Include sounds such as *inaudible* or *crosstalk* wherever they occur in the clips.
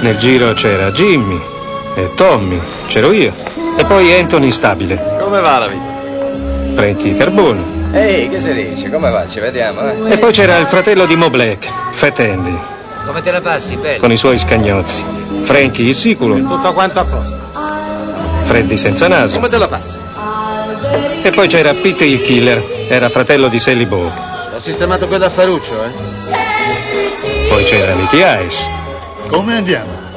Nel giro c'era Jimmy e Tommy, c'ero io. E poi Anthony Stabile, Come va la vita? Frankie Carbone. Ehi, che si dice? Come va? Ci vediamo, eh? E poi c'era il fratello di Mo Black, Fat Andy, Come te la passi, bello? con i suoi scagnozzi. Frankie il siculo, Tutto quanto a posto. Freddy senza naso. Come te la passi? E poi c'era Pete il killer, era fratello di Sally Bow. Ho sistemato quell'affaruccio, eh? Poi c'era Nicky Ice Come andiamo?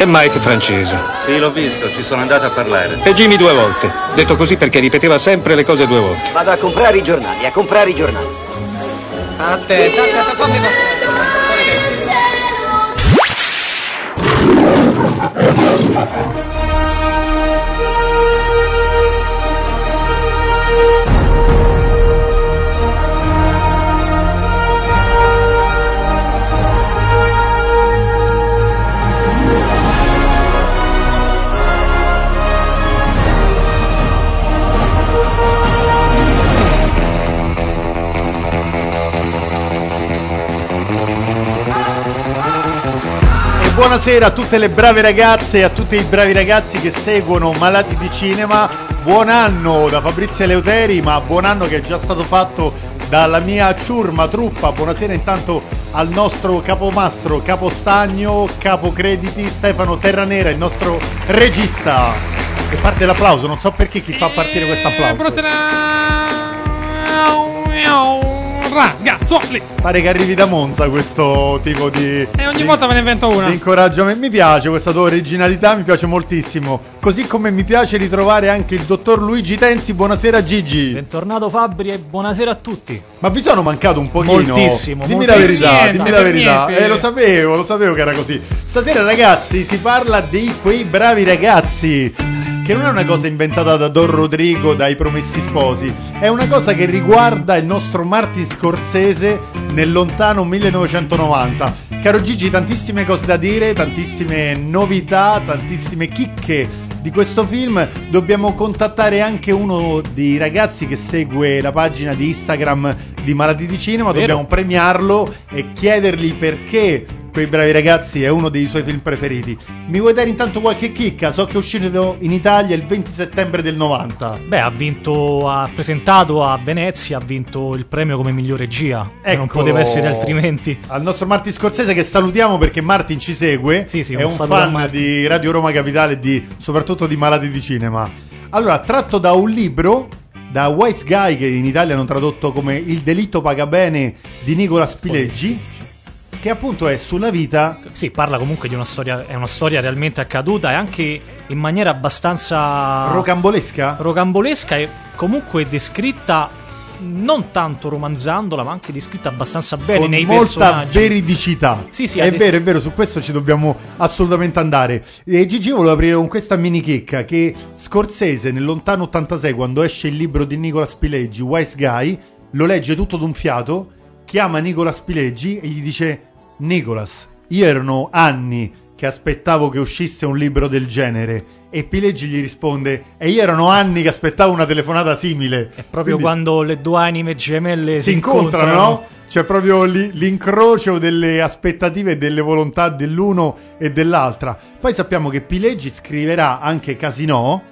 e Mike Francese. Sì, l'ho visto, ci sono andato a parlare. E Jimmy due volte. Detto così perché ripeteva sempre le cose due volte. Vado a comprare i giornali, a comprare i giornali. Attenta, attenta, fammi passare. Buonasera a tutte le brave ragazze e a tutti i bravi ragazzi che seguono Malati di Cinema. Buon anno da Fabrizio Eleuteri, ma buon anno che è già stato fatto dalla mia ciurma truppa. Buonasera intanto al nostro capomastro, capostagno, capocrediti Stefano Terranera, il nostro regista. E parte l'applauso, non so perché chi fa partire questo applauso. Ragazzuoli! Pare che arrivi da Monza questo tipo di... E ogni di- volta me ne invento una. di incoraggiamento. Mi piace questa tua originalità, mi piace moltissimo. Così come mi piace ritrovare anche il dottor Luigi Tensi. Buonasera Gigi. Bentornato Fabri e buonasera a tutti. Ma vi sono mancato un pochino? Moltissimo, Dimmi moltissimo. la verità, Niente, dimmi la verità. niente. Eh, lo sapevo, lo sapevo che era così. Stasera ragazzi si parla di quei bravi ragazzi. Che non è una cosa inventata da Don Rodrigo, dai Promessi Sposi, è una cosa che riguarda il nostro Martin Scorsese nel lontano 1990. Caro Gigi, tantissime cose da dire, tantissime novità, tantissime chicche di questo film. Dobbiamo contattare anche uno dei ragazzi che segue la pagina di Instagram di Malati di Cinema. Vero. Dobbiamo premiarlo e chiedergli perché Quei bravi ragazzi è uno dei suoi film preferiti. Mi vuoi dare intanto qualche chicca? So che è uscito in Italia il 20 settembre del 90. Beh, ha vinto, ha presentato a Venezia, ha vinto il premio come miglior regia. che Non poteva essere altrimenti. Al nostro Martin Scorsese che salutiamo perché Martin ci segue. Sì, sì, è un un saluto a fan di Radio Roma Capitale e di, soprattutto di Malati di Cinema. Allora, tratto da un libro da Wise Guy che in Italia hanno tradotto come Il delitto paga bene di Nicola Spileggi che appunto è sulla vita Sì, parla comunque di una storia, è una storia realmente accaduta e anche in maniera abbastanza rocambolesca. rocambolesca e comunque descritta non tanto romanzandola, ma anche descritta abbastanza bene con nei molta veridicità. Sì, sì, è vero, è vero, su questo ci dobbiamo assolutamente andare. E Gigi, volevo aprire con questa mini chicca che Scorsese nel lontano 86, quando esce il libro di Nicola Spileggi, Wise Guy, lo legge tutto d'un fiato, chiama Nicola Spileggi e gli dice Nicolas, io erano anni che aspettavo che uscisse un libro del genere. E Pileggi gli risponde: E io erano anni che aspettavo una telefonata simile. È proprio Quindi- quando le due anime gemelle si incontrano, no? C'è proprio lì l'incrocio delle aspettative e delle volontà dell'uno e dell'altra. Poi sappiamo che Pileggi scriverà anche Casino,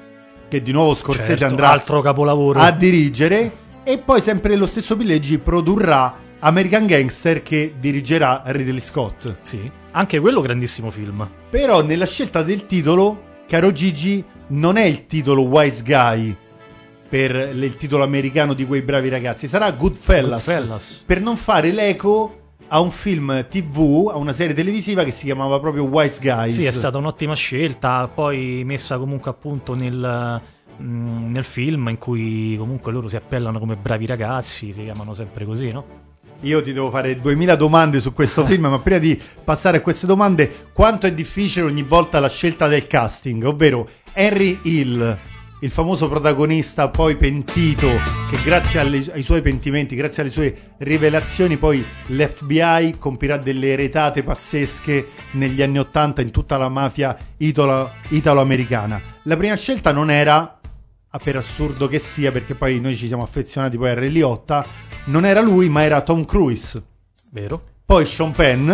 che di nuovo Scorsese Certo, andrà altro capolavoro. a dirigere, e poi sempre lo stesso Pileggi produrrà American Gangster che dirigerà Ridley Scott. Sì, anche quello grandissimo film. Però nella scelta del titolo, caro Gigi, non è il titolo Wise Guy per il titolo americano di quei bravi ragazzi, sarà Goodfellas, Goodfellas. per non fare l'eco a un film TV, a una serie televisiva che si chiamava proprio Wise Guys. Sì, è stata un'ottima scelta, poi messa comunque appunto nel, mm, nel film in cui comunque loro si appellano come bravi ragazzi, si chiamano sempre così, no? Io ti devo fare 2000 domande su questo *laughs* film, ma prima di passare a queste domande, quanto è difficile ogni volta la scelta del casting, ovvero Henry Hill, il famoso protagonista poi pentito, che grazie alle- ai suoi pentimenti, grazie alle sue rivelazioni, poi l'FBI compirà delle retate pazzesche negli anni 80 in tutta la mafia italo- italo-americana. La prima scelta non era ah, per assurdo che sia, perché poi noi ci siamo affezionati poi a Ray Liotta, non era lui, ma era Tom Cruise. Vero? Poi Sean Penn,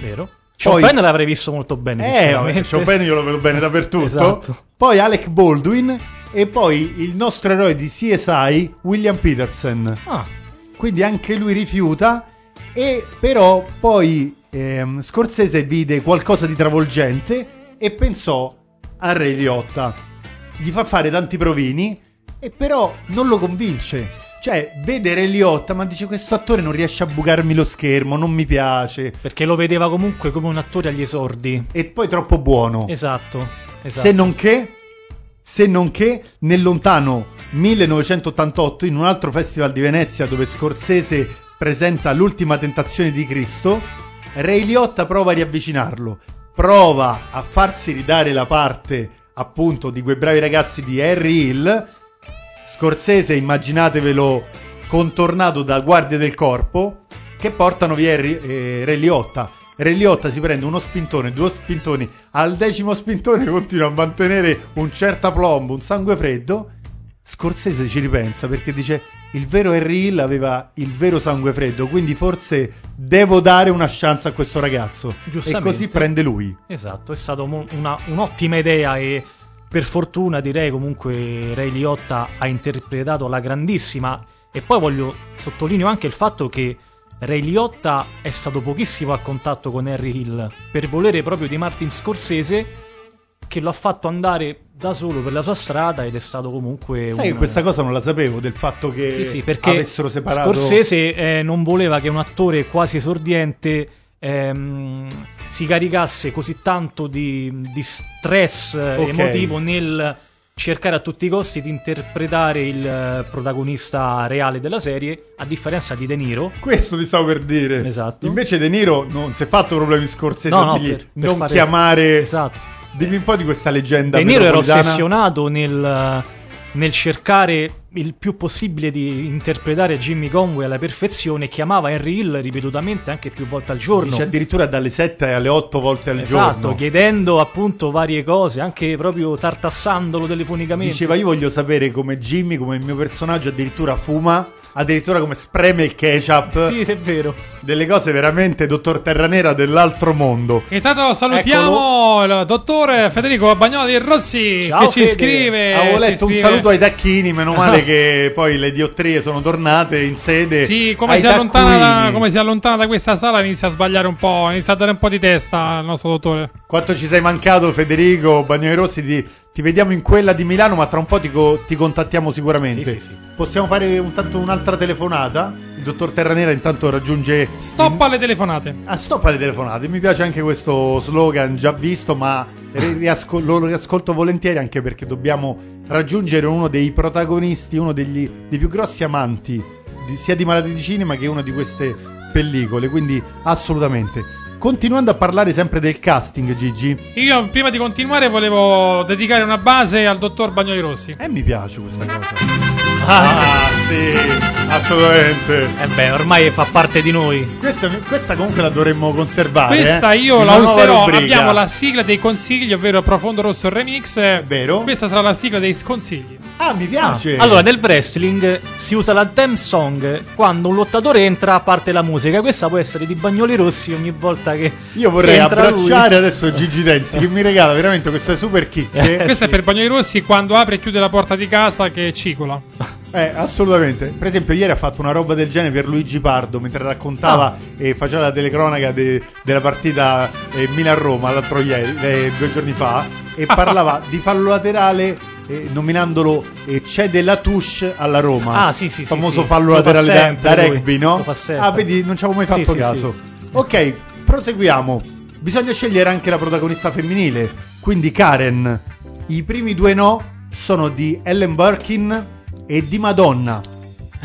Vero? Chopin l'avrei visto molto bene. Eh, sinceramente. Chopin io lo vedo bene dappertutto. Esatto. Poi Alec Baldwin e poi il nostro eroe di CSI, William Peterson. Ah, Quindi anche lui rifiuta e però poi ehm, Scorsese vide qualcosa di travolgente e pensò a Ray Liotta. Gli fa fare tanti provini e però non lo convince. Cioè, vede Ray Liotta ma dice questo attore non riesce a bucarmi lo schermo, non mi piace. perché lo vedeva comunque come un attore agli esordi. E poi troppo buono. Esatto. esatto. Se non che, se non che nel lontano 1988, in un altro festival di Venezia dove Scorsese presenta l'ultima tentazione di Cristo, Ray Liotta prova a riavvicinarlo, prova a farsi ridare la parte appunto di quei bravi ragazzi di Harry Hill. Scorsese, immaginatevelo contornato da guardie del corpo che portano via eh, Ray Liotta. Ray Liotta si prende uno spintone, due spintoni, al decimo spintone continua a mantenere un certo aplomb, un sangue freddo. Scorsese ci ripensa perché dice il vero Harry Hill aveva il vero sangue freddo, quindi forse devo dare una chance a questo ragazzo. E così prende lui. Esatto, è stata un'ottima idea e per fortuna direi comunque Ray Liotta ha interpretato la grandissima. E poi voglio sottolineo anche il fatto che Ray Liotta è stato pochissimo a contatto con Harry Hill per volere proprio di Martin Scorsese che lo ha fatto andare da solo per la sua strada ed è stato comunque Sai che un... questa cosa non la sapevo del fatto che Sì, sì, perché avessero separato Scorsese eh, non voleva che un attore quasi esordiente ehm, si caricasse così tanto di, di stress eh, Ok. emotivo nel cercare a tutti i costi di interpretare il eh, protagonista reale della serie, a differenza di De Niro. Questo ti stavo per dire. Esatto. Invece De Niro non si è fatto problemi Scorsese No, no, per- per non fare- chiamare Esatto. Dimmi un po' di questa leggenda De Niro era ossessionato nel, nel cercare il più possibile di interpretare Jimmy Conway alla perfezione chiamava Henry Hill ripetutamente anche più volte al giorno. Dice addirittura dalle 7 alle 8 volte al Esatto, giorno. chiedendo appunto varie cose, anche proprio tartassandolo telefonicamente. Diceva io voglio sapere come Jimmy, come il mio personaggio addirittura fuma, addirittura come spreme il ketchup. Sì, sì, è vero. Delle cose veramente dottor Terranera dell'altro mondo. Intanto salutiamo il dottore Federico Bagnoli Rossi Ciao, che ci Fede. scrive. Avevo letto un saluto ai tacchini, meno male *laughs* che poi le diottrie sono tornate in sede. Sì, come si, allontana da, come si allontana da questa sala inizia a sbagliare un po', inizia a dare un po' di testa al nostro dottore. Quanto ci sei mancato, Federico Bagnoli Rossi? Ti, ti vediamo in quella di Milano, ma tra un po' ti, co- ti contattiamo sicuramente. Sì, sì, sì. Possiamo fare un tanto un'altra telefonata? Il dottor Terranera intanto raggiunge. Stop alle telefonate. Ah, stop alle telefonate. Mi piace anche questo slogan già visto, ma ri- riasco- lo riascolto volentieri anche perché dobbiamo raggiungere uno dei protagonisti, uno degli, dei più grossi amanti di- sia di Malati di Cinema che uno di queste pellicole. Quindi, assolutamente. Continuando a parlare sempre del casting, Gigi. Io prima di continuare volevo dedicare una base al dottor Bagnoli Rossi. Eh, mi piace questa cosa. Ah, sì, assolutamente. Eh beh, ormai fa parte di noi. Questa, questa comunque la dovremmo conservare. Questa eh, io la userò. Abbiamo la sigla dei consigli, ovvero Profondo Rosso Remix. vero. Questa sarà la sigla dei sconsigli. Ah, mi piace. Allora, nel wrestling si usa la theme song quando un lottatore entra a parte la musica. Questa può essere di Bagnoli Rossi ogni volta che Io vorrei entra abbracciare lui. adesso *laughs* Gigi Denzi che mi regala veramente queste super chicche. Eh, Questa sì. è per Bagnoli Rossi quando apre e chiude la porta di casa che cicola. *laughs* Eh, assolutamente. Per esempio, ieri ha fatto una roba del genere per Luigi Pardo mentre raccontava Ah. e faceva la telecronaca de- della partita eh, Milan-Roma l'altro ieri, eh, due giorni fa, e *laughs* parlava di fallo laterale. eh, nominandolo eh, Cede la touche alla Roma Ah, sì, sì, il sì, famoso sì. fallo Lo fa laterale da, sempre da lui. rugby no? Ah vedi non ci avevo mai Sì, fatto sì, caso sì. ok proseguiamo bisogna scegliere anche la protagonista femminile quindi Karen i primi due no sono di Ellen Birkin e di Madonna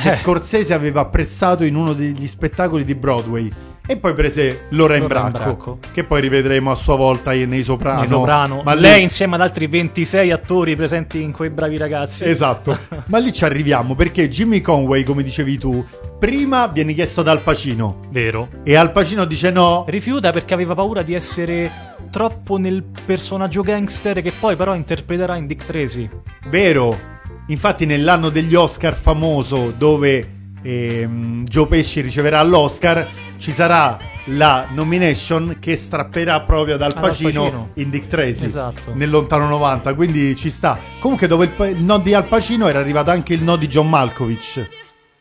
che Eh. Scorsese aveva apprezzato in uno degli spettacoli di Broadway e poi prese Lorraine Lorraine Bracco, Bracco. che poi rivedremo a sua volta nei Soprano Nei Soprano. ma Lei lì- insieme ad altri 26 attori presenti in quei bravi ragazzi. Esatto, *laughs* ma lì ci arriviamo perché Jimmy Conway, come dicevi tu, prima viene chiesto da Al Pacino Vero. e Al Pacino dice no. Rifiuta perché aveva paura di essere troppo nel personaggio gangster che poi però interpreterà in Dick Tracy. Vero. Infatti nell'anno degli Oscar famoso dove ehm, Joe Pesci riceverà l'Oscar ci sarà la nomination che strapperà proprio ad Al Pacino, Pacino. in Dick Tracy Esatto. nel lontano 90, quindi ci sta. Comunque dopo il, il no di Al Pacino era arrivato anche il no di John Malkovich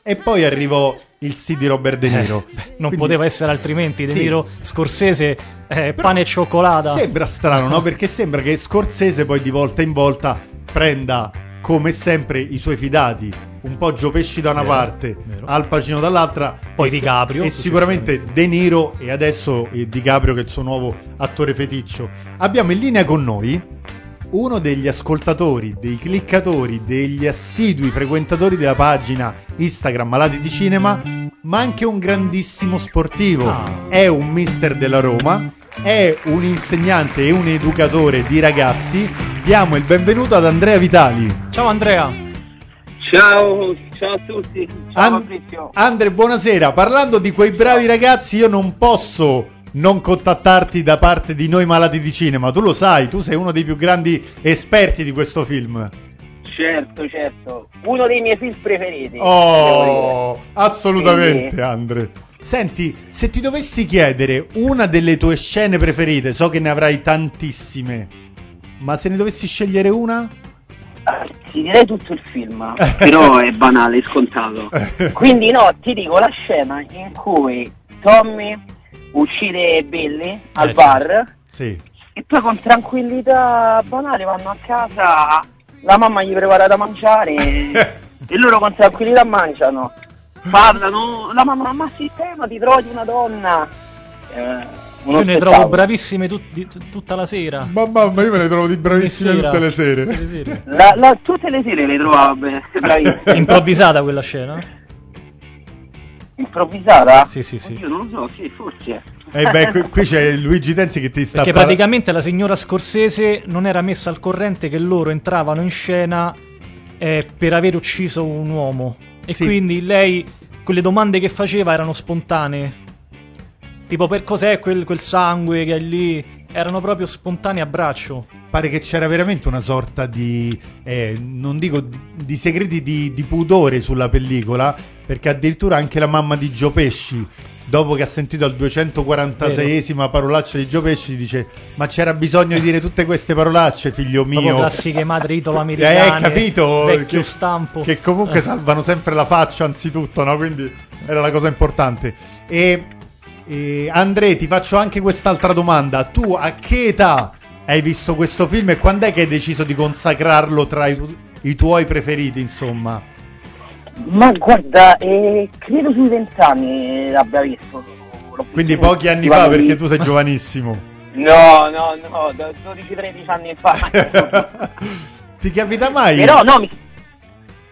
e poi arrivò il sì di Robert De Niro. Eh, Non Quindi poteva essere altrimenti. De Sì. Niro, Scorsese, eh, pane e cioccolata. Sembra strano, no? Perché sembra che Scorsese poi di volta in volta prenda come sempre i suoi fidati, un po' Gio Pesci da una Vero, parte, vero. Al Pacino dall'altra, Poi e, DiCaprio, e sicuramente De Niro e adesso eh, DiCaprio che è il suo nuovo attore feticcio. Abbiamo in linea con noi uno degli ascoltatori, dei cliccatori, degli assidui frequentatori della pagina Instagram Malati di Cinema, ma anche un grandissimo sportivo. Ah. È un mister della Roma, è un insegnante e un educatore di ragazzi. Diamo il benvenuto ad Andrea Vitali. Ciao Andrea. Ciao, ciao a tutti. Ciao An- Fabrizio. Andre, buonasera. Parlando di quei bravi ragazzi, io non posso non contattarti da parte di noi malati di cinema. Tu lo sai, tu sei uno dei più grandi esperti di questo film. Certo, certo. Uno dei miei film preferiti. Oh, assolutamente, Quindi- Andre. Senti, se ti dovessi chiedere una delle tue scene preferite, so che ne avrai tantissime, ma se ne dovessi scegliere una? Ti direi tutto il film, *laughs* però è banale, è scontato. *laughs* Quindi no, ti dico la scena in cui Tommy uccide Billy al Eh, bar Sì. e poi con tranquillità banale vanno a casa, la mamma gli prepara da mangiare *laughs* e loro con tranquillità mangiano. Parlano, la mamma, ma sistema, ti trovi una donna. Eh, Io ne trovo bravissime tut- di- tutta la sera. Mamma mia, io me ne trovo di bravissime Sera. tutte le sere. Tutte le sere. La- la- tutte le sere le trovavo bravissime. Improvvisata quella scena? Improvvisata? Sì, sì, sì. Io non lo so, sì, forse. E beh, qui, qui c'è Luigi Tenzi che ti sta Perché par- praticamente la signora Scorsese non era messa al corrente che loro entravano in scena eh, per aver ucciso un uomo. E Sì. quindi lei, quelle domande che faceva erano spontanee. Tipo, per cos'è quel, quel sangue che è lì? Erano proprio spontanee a braccio. Pare che c'era veramente una sorta di, eh, non dico di, segreti di, di pudore sulla pellicola, perché addirittura anche la mamma di Gio Pesci, dopo che ha sentito al 246esima parolaccia di Gio Pesci, dice ma c'era bisogno di dire tutte queste parolacce, figlio Proprio mio. classiche madri *laughs* Eh, italo-americane. capito? Vecchio che, stampo. Che comunque Eh. *laughs* salvano sempre la faccia, anzitutto, no? Quindi era la cosa importante. E, e Andrea, ti faccio anche quest'altra domanda. Tu a che età hai visto questo film e quando è che hai deciso di consacrarlo tra i, tu- i tuoi preferiti, insomma? Ma guarda, eh, credo sui vent'anni l'abbia visto. L'ho Quindi visto pochi anni fa, perché tu sei giovanissimo. *laughs* No, no, no, da 12-13 anni fa. *laughs* ti capita mai? Però no, mi...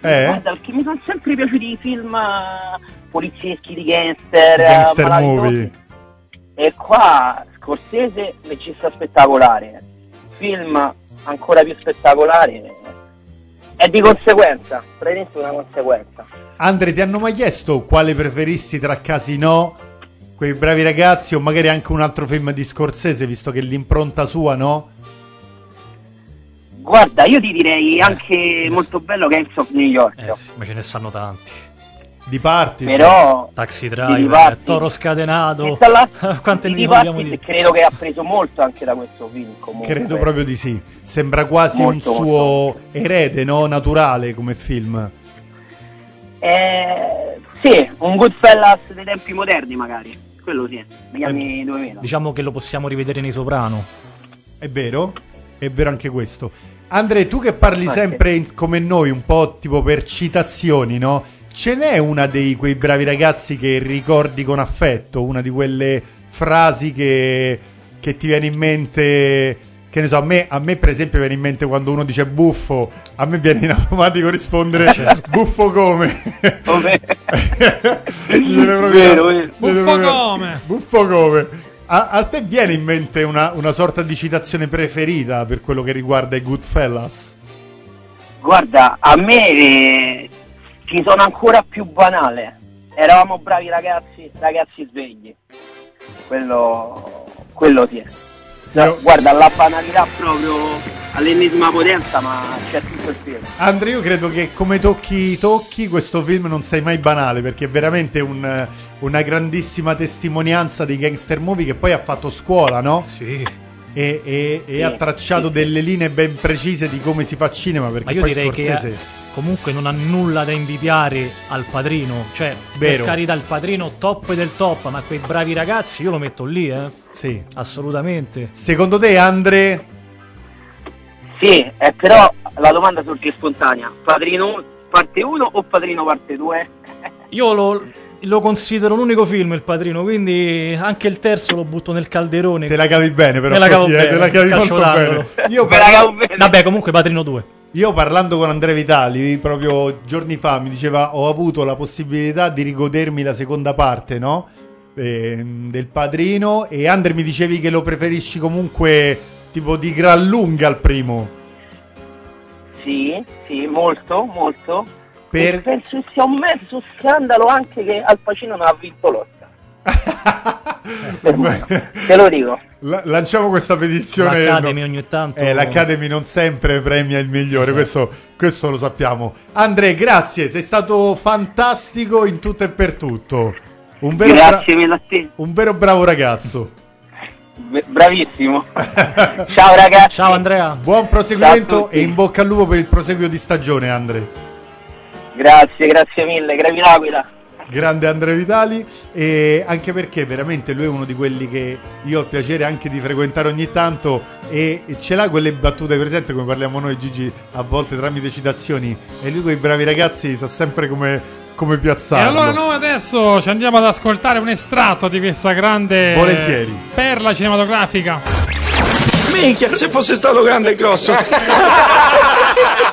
Eh? Guarda, mi sono sempre piaciuti i film eh, polizieschi di gangster, eh, gangster malavitosi. movie. E qua Scorsese regista spettacolare, film ancora più spettacolare. È di conseguenza, praticamente una conseguenza. Andre, ti hanno mai chiesto quale preferisti tra Casino, quei bravi ragazzi o magari anche un altro film di Scorsese, visto che l'impronta sua, no? Guarda, io ti direi anche molto bello Gangs of New York. Eh sì, ma ce ne stanno tanti. Di parti. Però Taxi Driver, Toro Scatenato. Là- *laughs* Quante di ne vogliamo Dipartis dire? credo che ha preso molto anche da questo film comunque. Credo proprio di sì. Sembra quasi Molto, un suo erede, no? Naturale come film. Eh, sì, un Goodfellas dei tempi moderni magari. Quello sì, negli Eh, anni 2000. Diciamo che lo possiamo rivedere nei Soprano. È vero? È vero anche questo. Andre, tu che parli sempre in- come noi, un po' tipo per citazioni, no? Ce n'è una dei quei bravi ragazzi che ricordi con affetto? Una di quelle frasi che, che ti viene in mente... Che ne so, a me, a me per esempio viene in mente quando uno dice buffo, a me viene in automatico rispondere *laughs* buffo come? Come? *laughs* Vero, vero. Buffo come? Buffo come? A, a te viene in mente una, una sorta di citazione preferita per quello che riguarda i Goodfellas? Guarda, a me eh, ci sono ancora più banale. Eravamo bravi ragazzi, ragazzi svegli. Quello, quello sì. Io- Guarda, la banalità proprio all'ennesima potenza, ma c'è tutto il film. Andrea, io credo che come tocchi tocchi questo film non sei mai banale perché è veramente un- una grandissima testimonianza dei gangster movie che poi ha fatto scuola, no? Sì. E, e- e Sì, ha tracciato sì, delle linee ben precise di come si fa cinema perché Ma io poi direi Scorsese... che comunque non ha nulla da invidiare al padrino. Cioè, Vero. per carità, il padrino top del top, ma quei bravi ragazzi io lo metto lì, eh. Sì. Assolutamente. Secondo te, Andre, Sì, eh, però la domanda sorge spontanea. Padrino parte 1 o Padrino parte 2? *laughs* Io lo, lo considero l'unico film, il padrino, quindi anche il terzo lo butto nel calderone. te la cavi bene però Me la cavo così, eh, bene, te la cavi molto bene. Io, cavo. Vabbè, comunque padrino 2. Io parlando con Andrea Vitali proprio giorni fa mi diceva ho avuto la possibilità di rigodermi la seconda parte, no? Ehm, del padrino e Andre mi dicevi che lo preferisci comunque tipo di gran lunga al primo. Sì, sì, molto, molto. Per- E penso sia un mezzo scandalo anche che Al Pacino non ha vinto l'Oscar. Te lo dico. La- lanciamo questa petizione. L'Academy no- ogni tanto. Eh, L'Academy non sempre premia il migliore, questo, questo lo sappiamo. Andre, grazie, sei stato fantastico in tutto e per tutto. Un vero, bra- Grazie mille a te. un vero bravo ragazzo. Bravissimo. *laughs* Ciao ragazzi. Ciao Andrea. Buon proseguimento e in bocca al lupo per il proseguio di stagione, Andre. Grazie, grazie mille. Gravi l'Aquila. Grande Andre Vitali e anche perché veramente lui è uno di quelli che io ho il piacere anche di frequentare ogni tanto e ce l'ha quelle battute presenti come parliamo noi Gigi a volte tramite citazioni e lui quei bravi ragazzi sa sempre come, come E piazzarlo. allora noi adesso ci andiamo ad ascoltare un estratto di questa grande Volentieri. perla cinematografica. Minchia, se fosse stato grande e grosso. *laughs*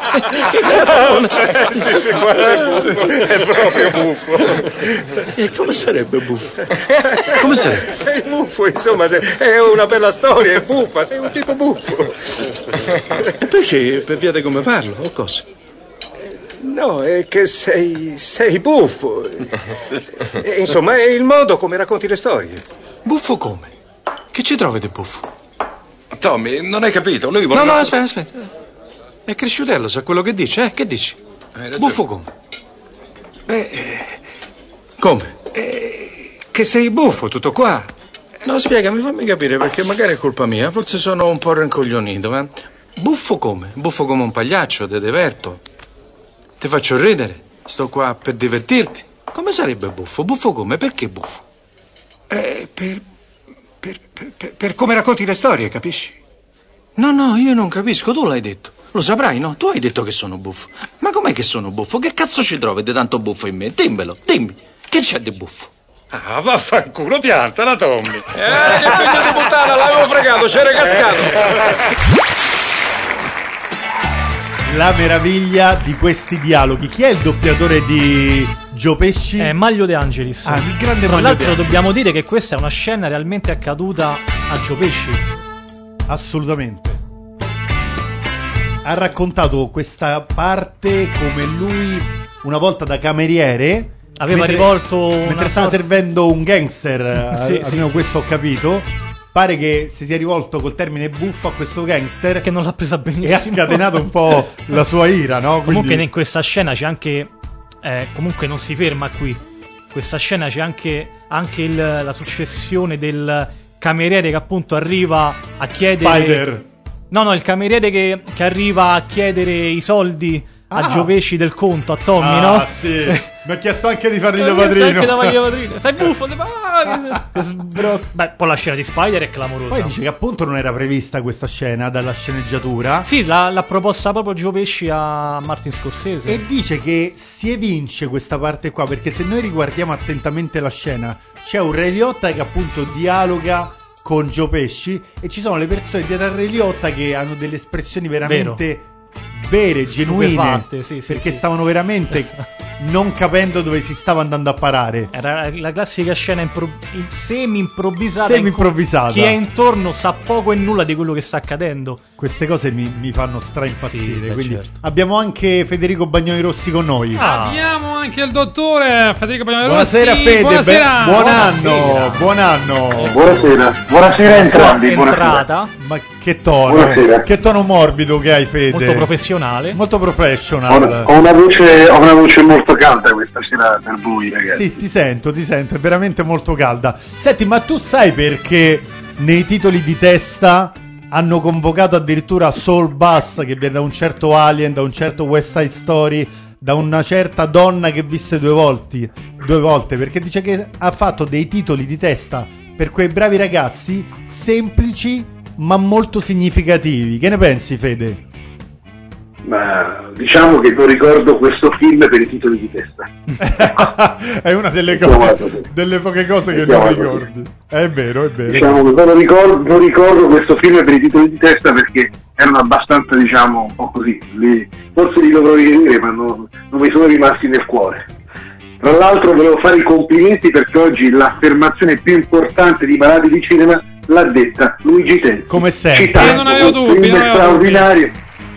sì, sì, guarda, è buffo. È proprio buffo. E come sarebbe buffo? Come sarebbe? Sei buffo, insomma, è una bella storia, è buffa, sei un tipo buffo. E perché? Per via di come parlo o cosa? No, è che sei, sei buffo. E, insomma, è il modo come racconti le storie. Buffo come? Che ci trovi di buffo? Tommy, non hai capito? Lui No, voleva... no, aspetta, aspetta. È cresciutello, sa quello che dice, eh? Che dici? Buffo come? Beh, eh, Come? che sei buffo, tutto qua. No, spiegami, fammi capire, perché magari è colpa mia, forse sono un po' rincoglionito, ma... Buffo come? Buffo come un pagliaccio, te diverto. Ti faccio ridere, sto qua per divertirti. Come sarebbe buffo? Buffo come? Perché buffo? Eh, per, per, per- per- come racconti le storie, capisci? No, no, io non capisco, tu l'hai detto. Lo saprai, no? Tu hai detto che sono buffo. Ma com'è che sono buffo? Che cazzo ci trovi di tanto buffo in me? Dimmelo, dimmi. Che c'è di buffo? Ah, vaffanculo, piantala, Tommy. Eh, che figlio di puttana, l'avevo fregato, c'era cascato. La meraviglia di questi dialoghi. Chi è il doppiatore di Gio Pesci? È Maglio De Angelis. Ah, il grande Tra Maglio l'altro De- dobbiamo dire che questa è una scena realmente accaduta a Gio Pesci. Assolutamente. Ha raccontato questa parte come lui, una volta da cameriere, Aveva mentre- rivolto mentre stava sorta- servendo un gangster, eh, Sì, almeno sì, questo ho capito. Pare che si sia rivolto col termine buffo a questo gangster Che non l'ha presa benissimo. e ha scatenato un po' la sua ira, no? Comunque Quindi- in questa scena c'è anche... eh, comunque non si ferma qui. Questa scena c'è anche, anche il- la successione del cameriere che appunto arriva a chiedere... Spider. No, no, il cameriere che, che arriva a chiedere i soldi a Ah. Giovesci del conto, a Tommy, Ah, no? sì. Mi ha chiesto anche di fargli da padrino. anche da fargli da padrino. Sei *laughs* buffo, te- ah, *laughs* sbro- Beh, poi la scena di Spider è clamorosa. Poi dice che appunto non era prevista questa scena dalla sceneggiatura. Sì, l'ha, l'ha proposta proprio Giovesci a Martin Scorsese. E dice che si evince questa parte qua perché se noi riguardiamo attentamente la scena c'è un Ray Liotta che appunto dialoga con Gio Pesci e ci sono le persone dietro a Ray Liotta che hanno delle espressioni veramente vere, genuine, Stupefatte, sì, sì, perché sì. stavano veramente *laughs* non capendo dove si stava andando a parare. Era la classica scena impro- semi-improvvisata. Semi-improvvisata. Chi è intorno sa poco e nulla di quello che sta accadendo. Queste cose mi, mi fanno straimpazzire. Sì, beh, quindi certo. abbiamo anche Federico Bagnoni Rossi con noi. Ah. Abbiamo anche il dottore Federico Bagnoli Buonasera Rossi. Fede, Buonasera. be- buon anno, buon anno. Buonasera, buonasera a entrambi. Buonasera. entrata Ma che tono, Buonasera. che tono morbido che hai Fede. molto professionale. Molto Ho, professional. ho una voce, ho una voce molto calda questa sera per voi, ragazzi. Sì, ti sento, ti sento, è veramente molto calda. Senti, ma tu sai perché nei titoli di testa hanno convocato addirittura Soul Bass che viene da un certo Alien, da un certo West Side Story, da una certa donna che visse due volte, due volte, perché dice che ha fatto dei titoli di testa per quei bravi ragazzi semplici ma molto significativi. Che ne pensi, Fede? Ma diciamo che non ricordo questo film per i titoli di testa. *laughs* è una delle, cose, delle poche cose che non ricordi. È vero, è vero. Diciamo che non ricordo, non ricordo questo film per i titoli di testa perché erano abbastanza, diciamo, un po' così. Li- forse li dovrò rivedere, ma non, non mi sono rimasti nel cuore. Tra l'altro volevo fare i complimenti perché oggi l'affermazione più importante di Malati di Cinema l'ha detta Luigi Tenzi. Come sempre. Citando Io non avevo dubbi, non avevo straordinario.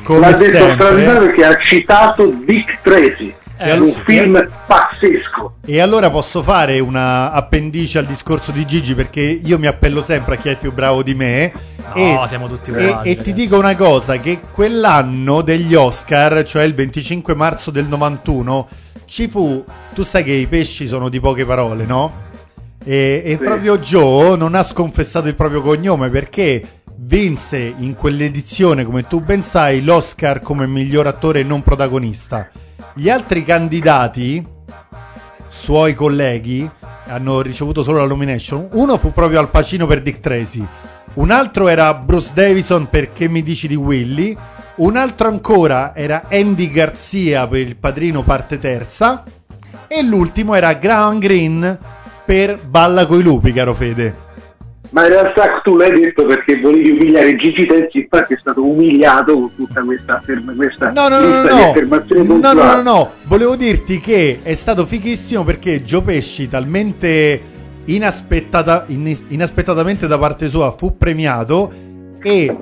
Come l'ha detto sempre. straordinario perché ha citato Dick Tracy. Eh, è un sì. film pazzesco. E allora posso fare una appendice al discorso di Gigi perché io mi appello sempre a chi è più bravo di me. No, e, siamo tutti e- uguali, e ti dico una cosa, che quell'anno degli Oscar, cioè il 25 marzo del 91, ci fu, tu sai che i pesci sono di poche parole, no? E, e Sì. proprio Joe non ha sconfessato il proprio cognome perché vinse in quell'edizione, come tu ben sai, l'Oscar come miglior attore non protagonista. Gli altri candidati, suoi colleghi, hanno ricevuto solo la nomination. Uno fu proprio Al Pacino per Dick Tracy, un altro era Bruce Davison per Che mi dici di Willy, un altro ancora era Andy Garcia per Il Padrino parte terza e l'ultimo era Graham Greene per Balla coi lupi, caro Fede. Ma in realtà tu l'hai detto perché volevi umiliare Gigi Tenzi, infatti è stato umiliato con tutta questa, questa No, no, no, no, affermazioni No, no, no, no. Volevo dirti che è stato fighissimo perché Joe Pesci, talmente inaspettata- in- inaspettatamente da parte sua, fu premiato e,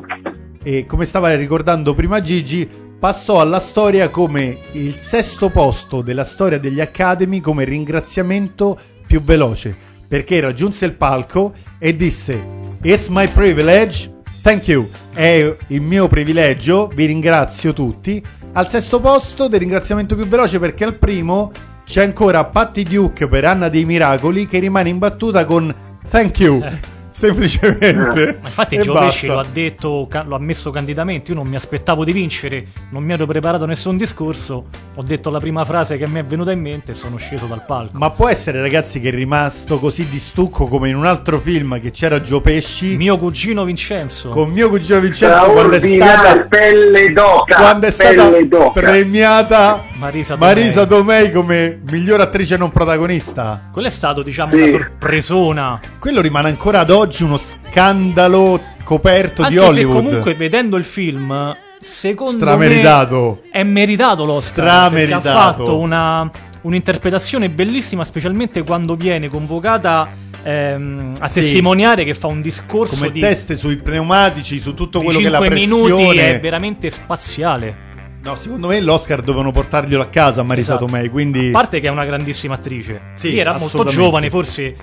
e, come stava ricordando prima Gigi, passò alla storia come il sesto posto della storia degli Academy come ringraziamento più veloce. Perché raggiunse il palco e disse: It's my privilege Thank you, è il mio privilegio, vi ringrazio tutti. Al sesto posto del ringraziamento più veloce perché al primo c'è ancora Patti Duke per Anna dei Miracoli che rimane imbattuta con Thank you, *laughs* semplicemente. Ma infatti Gio basta. Pesci lo ha detto, lo ha messo candidamente, io non mi aspettavo di vincere, non mi ero preparato nessun discorso, ho detto la prima frase che mi è venuta in mente e sono sceso dal palco. Ma può essere ragazzi che è rimasto così di stucco come in un altro film che c'era Gio Pesci Mio cugino Vincenzo. con mio cugino Vincenzo quando è stata pelle d'oca, quando è stata pelle d'oca. premiata Marisa Tomei. Marisa Tomei come miglior attrice non protagonista. Quello è stato, diciamo, Sì. una sorpresona. Quello rimane ancora ad oggi uno scandalo coperto Anche di se Hollywood. comunque vedendo il film, secondo Strameritato. me è meritato l'Oscar. Strameritato. Ha fatto una, un'interpretazione bellissima, specialmente quando viene convocata ehm, a Sì. testimoniare che fa un discorso come di, teste sui pneumatici, su tutto quello che è la 5 pressione. minuti, è veramente spaziale. No, secondo me l'Oscar dovevano portarglielo a casa a Marisa Esatto. Tomei, quindi A parte che è una grandissima attrice. Sì, Lì era molto giovane, forse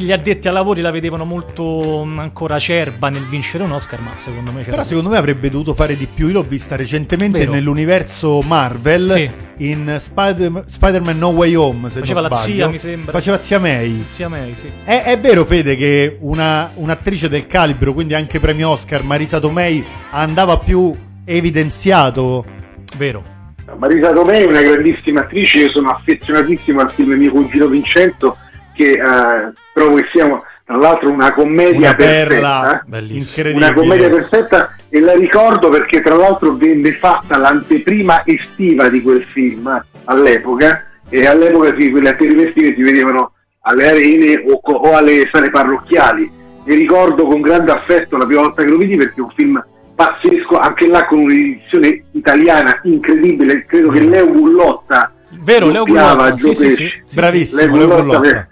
gli addetti ai lavori la vedevano molto mh, ancora acerba nel vincere un Oscar, ma secondo me c'era Però secondo me avrebbe dovuto fare di più. Io l'ho vista recentemente Vero. nell'universo Marvel Sì. in Spider- Spider-Man No Way Home. Se Faceva non la sbaglio. zia, mi sembra. Faceva zia May. Sia me, sì. È, è vero, Fede, che una- un'attrice del calibro, quindi anche premio Oscar, Marisa Tomei, andava più evidenziato. Vero. Marisa Tomei è una grandissima attrice, io sono affezionatissimo al film Mio cugino Vincenzo, che eh, trovo che sia tra l'altro una commedia Una perfetta. Incredibile. Una commedia perfetta e la ricordo perché tra l'altro venne fatta l'anteprima estiva di quel film all'epoca e all'epoca sì, quelle anteprime estive si vedevano alle arene o, o alle sale parrocchiali e ricordo con grande affetto la prima volta che lo vidi perché è un film pazzesco, anche là con un'edizione italiana incredibile, credo che Leo Bullotta Vero, Leo Joe sì, sì, sì. Bravissimo, Leo Bullotta.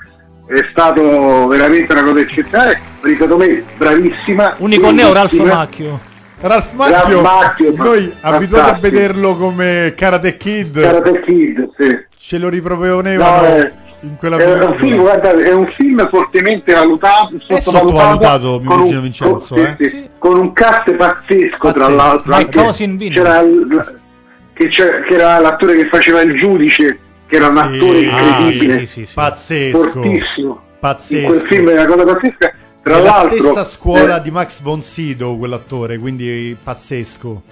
È, stato veramente una cosa eccezionale, secondo me bravissima. Unico neo Ralph bellissima. Macchio. Ralph Ralph Macchio, Macchio, noi abituati a vederlo come Karate Kid, Karate Kid, sì. ce lo riproponevano No, in quella È un, film, guardate, è un film fortemente valutato, È sottovalutato, mi con immagino, un- Vincenzo, con, eh? sì, sì, con un cast pazzesco, tra Pazzesco. l'altro. Cousin Vinny. c'era, che, c'era- che era l'attore che faceva il giudice, che era un Sì. attore Ah, incredibile, sì, sì, sì. Pazzesco. fortissimo. In Pazzesco. quel film è una cosa pazzesca. Tra È la l'altro, stessa scuola eh, di Max von Sydow, quell'attore, quindi pazzesco.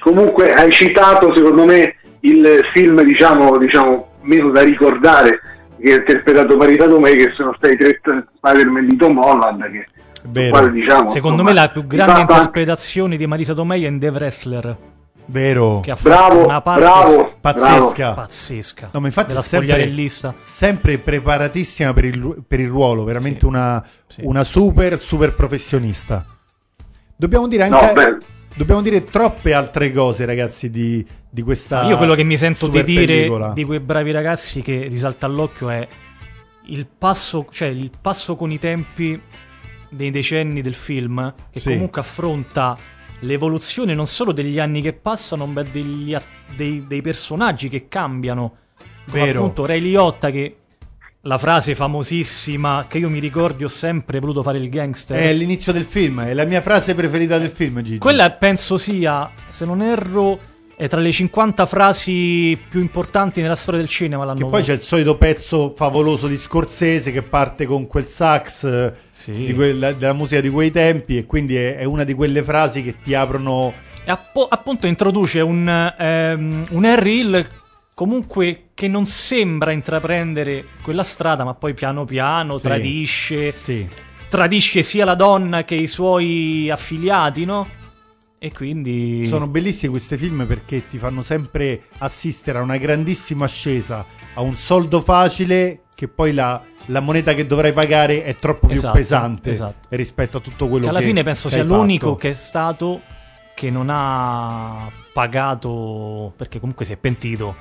comunque hai citato, secondo me, il film, diciamo, diciamo meno da ricordare, che ha interpretato Marita Tomei, che sono stati tre Spider-Man di Tom Holland, che Vero. quale, diciamo, Secondo insomma, me la più grande interpretazione di Marisa Tomei è in The Wrestler. Vero. Che ha fatto Bravo, una parte bravo, Pazzesca. pazzesca. No, ma infatti è sempre, spogliarellista. sempre preparatissima per il, per il ruolo, veramente Sì. una, Sì. una super, super professionista. Dobbiamo dire No, anche... beh, Dobbiamo dire troppe altre cose, ragazzi, di, di questa Io quello che mi sento di dire pellicola. di quei bravi ragazzi che risalta all'occhio è il passo, cioè il passo con i tempi dei decenni del film, che Sì. comunque affronta l'evoluzione non solo degli anni che passano, ma degli dei, dei personaggi che cambiano. Come Vero. appunto Ray Liotta che la frase famosissima che io mi ricordi ho sempre voluto fare il gangster. È l'inizio del film, è la mia frase preferita del film, Gigi. Quella penso sia, se non erro, è tra le 50 frasi più importanti nella storia del cinema. Che L'hanno poi c'è il solito pezzo favoloso di Scorsese che parte con quel sax eh, Sì. quella- della musica di quei tempi e quindi è, è una di quelle frasi che ti aprono... E appo- appunto introduce un, ehm, un Harry Hill comunque che non sembra intraprendere quella strada, ma poi piano piano Sì. tradisce, Sì, tradisce sia la donna che i suoi affiliati, no? E quindi... sono bellissimi questi film perché ti fanno sempre assistere a una grandissima ascesa, a un soldo facile che poi la, la moneta che dovrai pagare è troppo più Esatto, pesante esatto. rispetto a tutto quello che che alla fine penso sia l'unico fatto. che è stato che non ha pagato perché comunque si è pentito.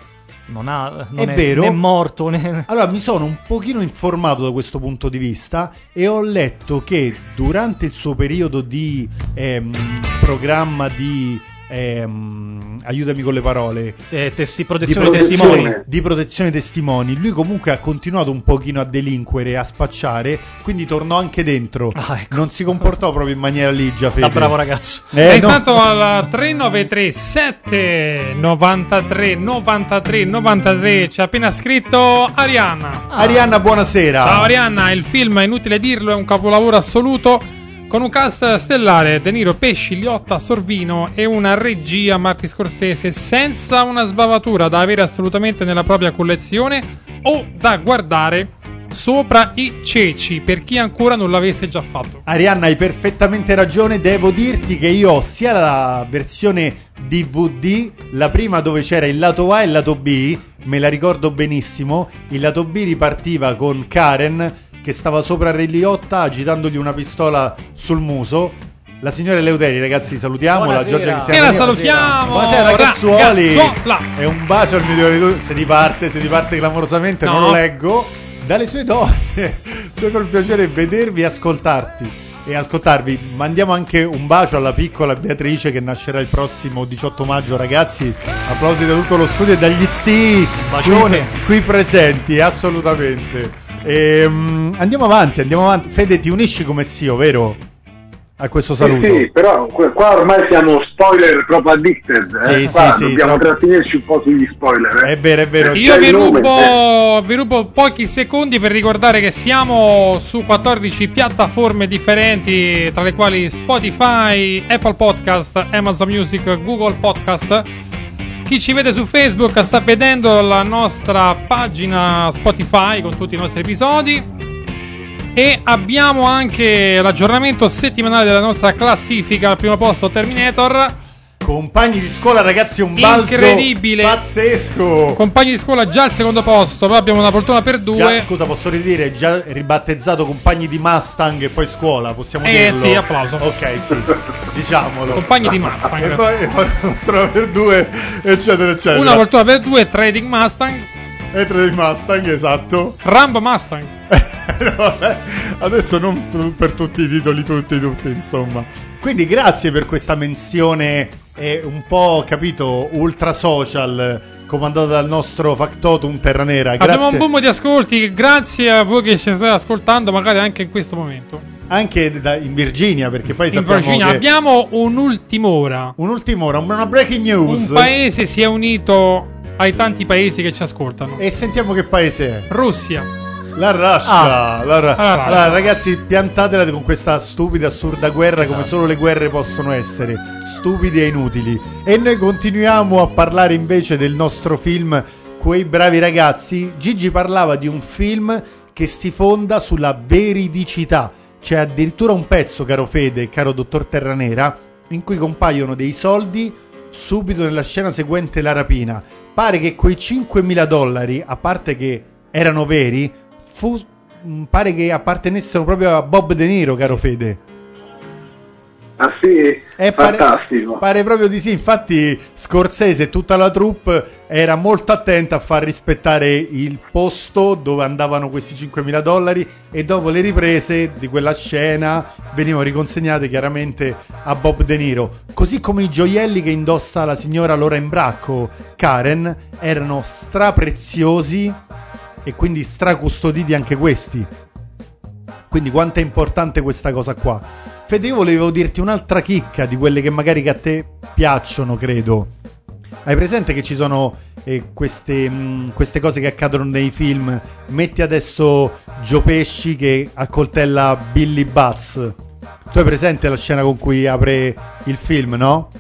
Non, ha, non È vero. né morto né... Allora, mi sono un pochino informato da questo punto di vista e ho letto che durante il suo periodo di ehm, programma di ehm, aiutami con le parole eh, testi- di protezione dei protezione. testimoni. di protezione testimoni lui comunque ha continuato un pochino a delinquere a spacciare quindi tornò anche dentro Ah, ecco. non si comportò proprio in maniera ligia Da Fede bravo ragazzo. Eh, e no. intanto al 393 7 93 93 93 ci ha appena scritto Arianna. Arianna buonasera Ciao Arianna, il film, è inutile dirlo, è un capolavoro assoluto con un cast stellare, De Niro, Pesci, Liotta, Sorvino e una regia Marti Scorsese senza una sbavatura da avere assolutamente nella propria collezione o da guardare sopra i ceci per chi ancora non l'avesse già fatto. Arianna, hai perfettamente ragione. Devo dirti che io ho sia la versione DVD, la prima dove c'era il lato A e il lato B, me la ricordo benissimo. Il lato B ripartiva con Karen che stava sopra Re Liotta agitandogli una pistola sul muso. La signora Eleuteri, ragazzi, salutiamola. Buonasera. Giorgia E Cristiana. la salutiamo! Buonasera ragazzuoli Ragazzuola! E un bacio al tutti Se ti parte, se ti parte clamorosamente No. Non lo leggo Dalle sue donne *laughs* Sempre un piacere vedervi e ascoltarti E ascoltarvi Mandiamo anche un bacio alla piccola Beatrice Che nascerà il prossimo 18 maggio Ragazzi Applausi da tutto lo studio e dagli zii Bacione. qui, qui presenti Assolutamente Ehm, Andiamo avanti, andiamo avanti Fede ti unisci come zio, vero? A questo Sì, saluto sì, però que- qua ormai siamo spoiler proprio addicted. Eh? Sì, Qua sì, sì, dobbiamo troppo. trattenerci un po' sugli spoiler. Eh? È vero, è vero Io vi nome, rubo, vi rubo pochi secondi per ricordare che siamo su 14 piattaforme differenti, tra le quali Spotify, Apple Podcast, Amazon Music, Google Podcast. Chi ci vede su Facebook sta vedendo la nostra pagina Spotify con tutti i nostri episodi. E abbiamo anche l'aggiornamento settimanale della nostra classifica al primo posto Terminator Compagni di scuola, ragazzi, un balzo Incredibile. pazzesco. Compagni di scuola già al secondo posto. Poi abbiamo una poltrona per due. Già, scusa, posso ridire, già ribattezzato compagni di Mustang e poi scuola, possiamo Eh, dirlo? sì, applauso. Ok, sì, diciamolo. Compagni di Mustang. E poi, *laughs* una per due, eccetera, eccetera. Una poltrona per due, Trading Mustang. E tre di Mustang, esatto. Rambo Mustang. *laughs* No, Adesso non per tutti i titoli, tutti, tutti, insomma. Quindi grazie per questa menzione eh, un po', capito, ultra social, comandata dal nostro factotum Terra Nera. Abbiamo un Grazie boom di ascolti. Grazie a voi che ci state ascoltando, magari anche in questo momento. anche da- in Virginia, perché poi In sappiamo Virginia abbiamo un'ultima ora. Un'ultima ora, una breaking news. Un paese si è unito ai tanti paesi che ci ascoltano. E sentiamo che paese è. Russia. La Russia. Ah. la Ra- Russia. Allora, ragazzi, piantatela con questa stupida, assurda guerra come solo le guerre possono essere. Stupidi e inutili. E noi continuiamo a parlare invece del nostro film Quei bravi ragazzi. Gigi parlava di un film che si fonda sulla veridicità. C'è addirittura un pezzo, caro Fede, caro dottor Terranera, in cui compaiono dei soldi subito nella scena seguente la rapina. Pare che quei 5.000 dollari, a parte che erano veri, fu, mh, pare che appartenessero proprio a Bob De Niro, caro Fede. Ah sì? Eh, pare- Fantastico. Pare proprio di sì, infatti Scorsese e tutta la troupe era molto attenta a far rispettare il posto dove andavano questi 5.000 dollari e dopo le riprese di quella scena venivano riconsegnate chiaramente a Bob De Niro. Così come i gioielli che indossa la signora Laura Imbracco, Karen, erano strapreziosi e quindi stracustoditi anche questi. Quindi quanto è importante questa cosa qua. Fede, io volevo dirti un'altra chicca di quelle che magari che a te piacciono, credo. Hai presente che ci sono eh, queste, mh, queste cose che accadono nei film? Metti adesso Gio Pesci che accoltella Billy Butts. Tu hai presente la scena con cui apre il film, no?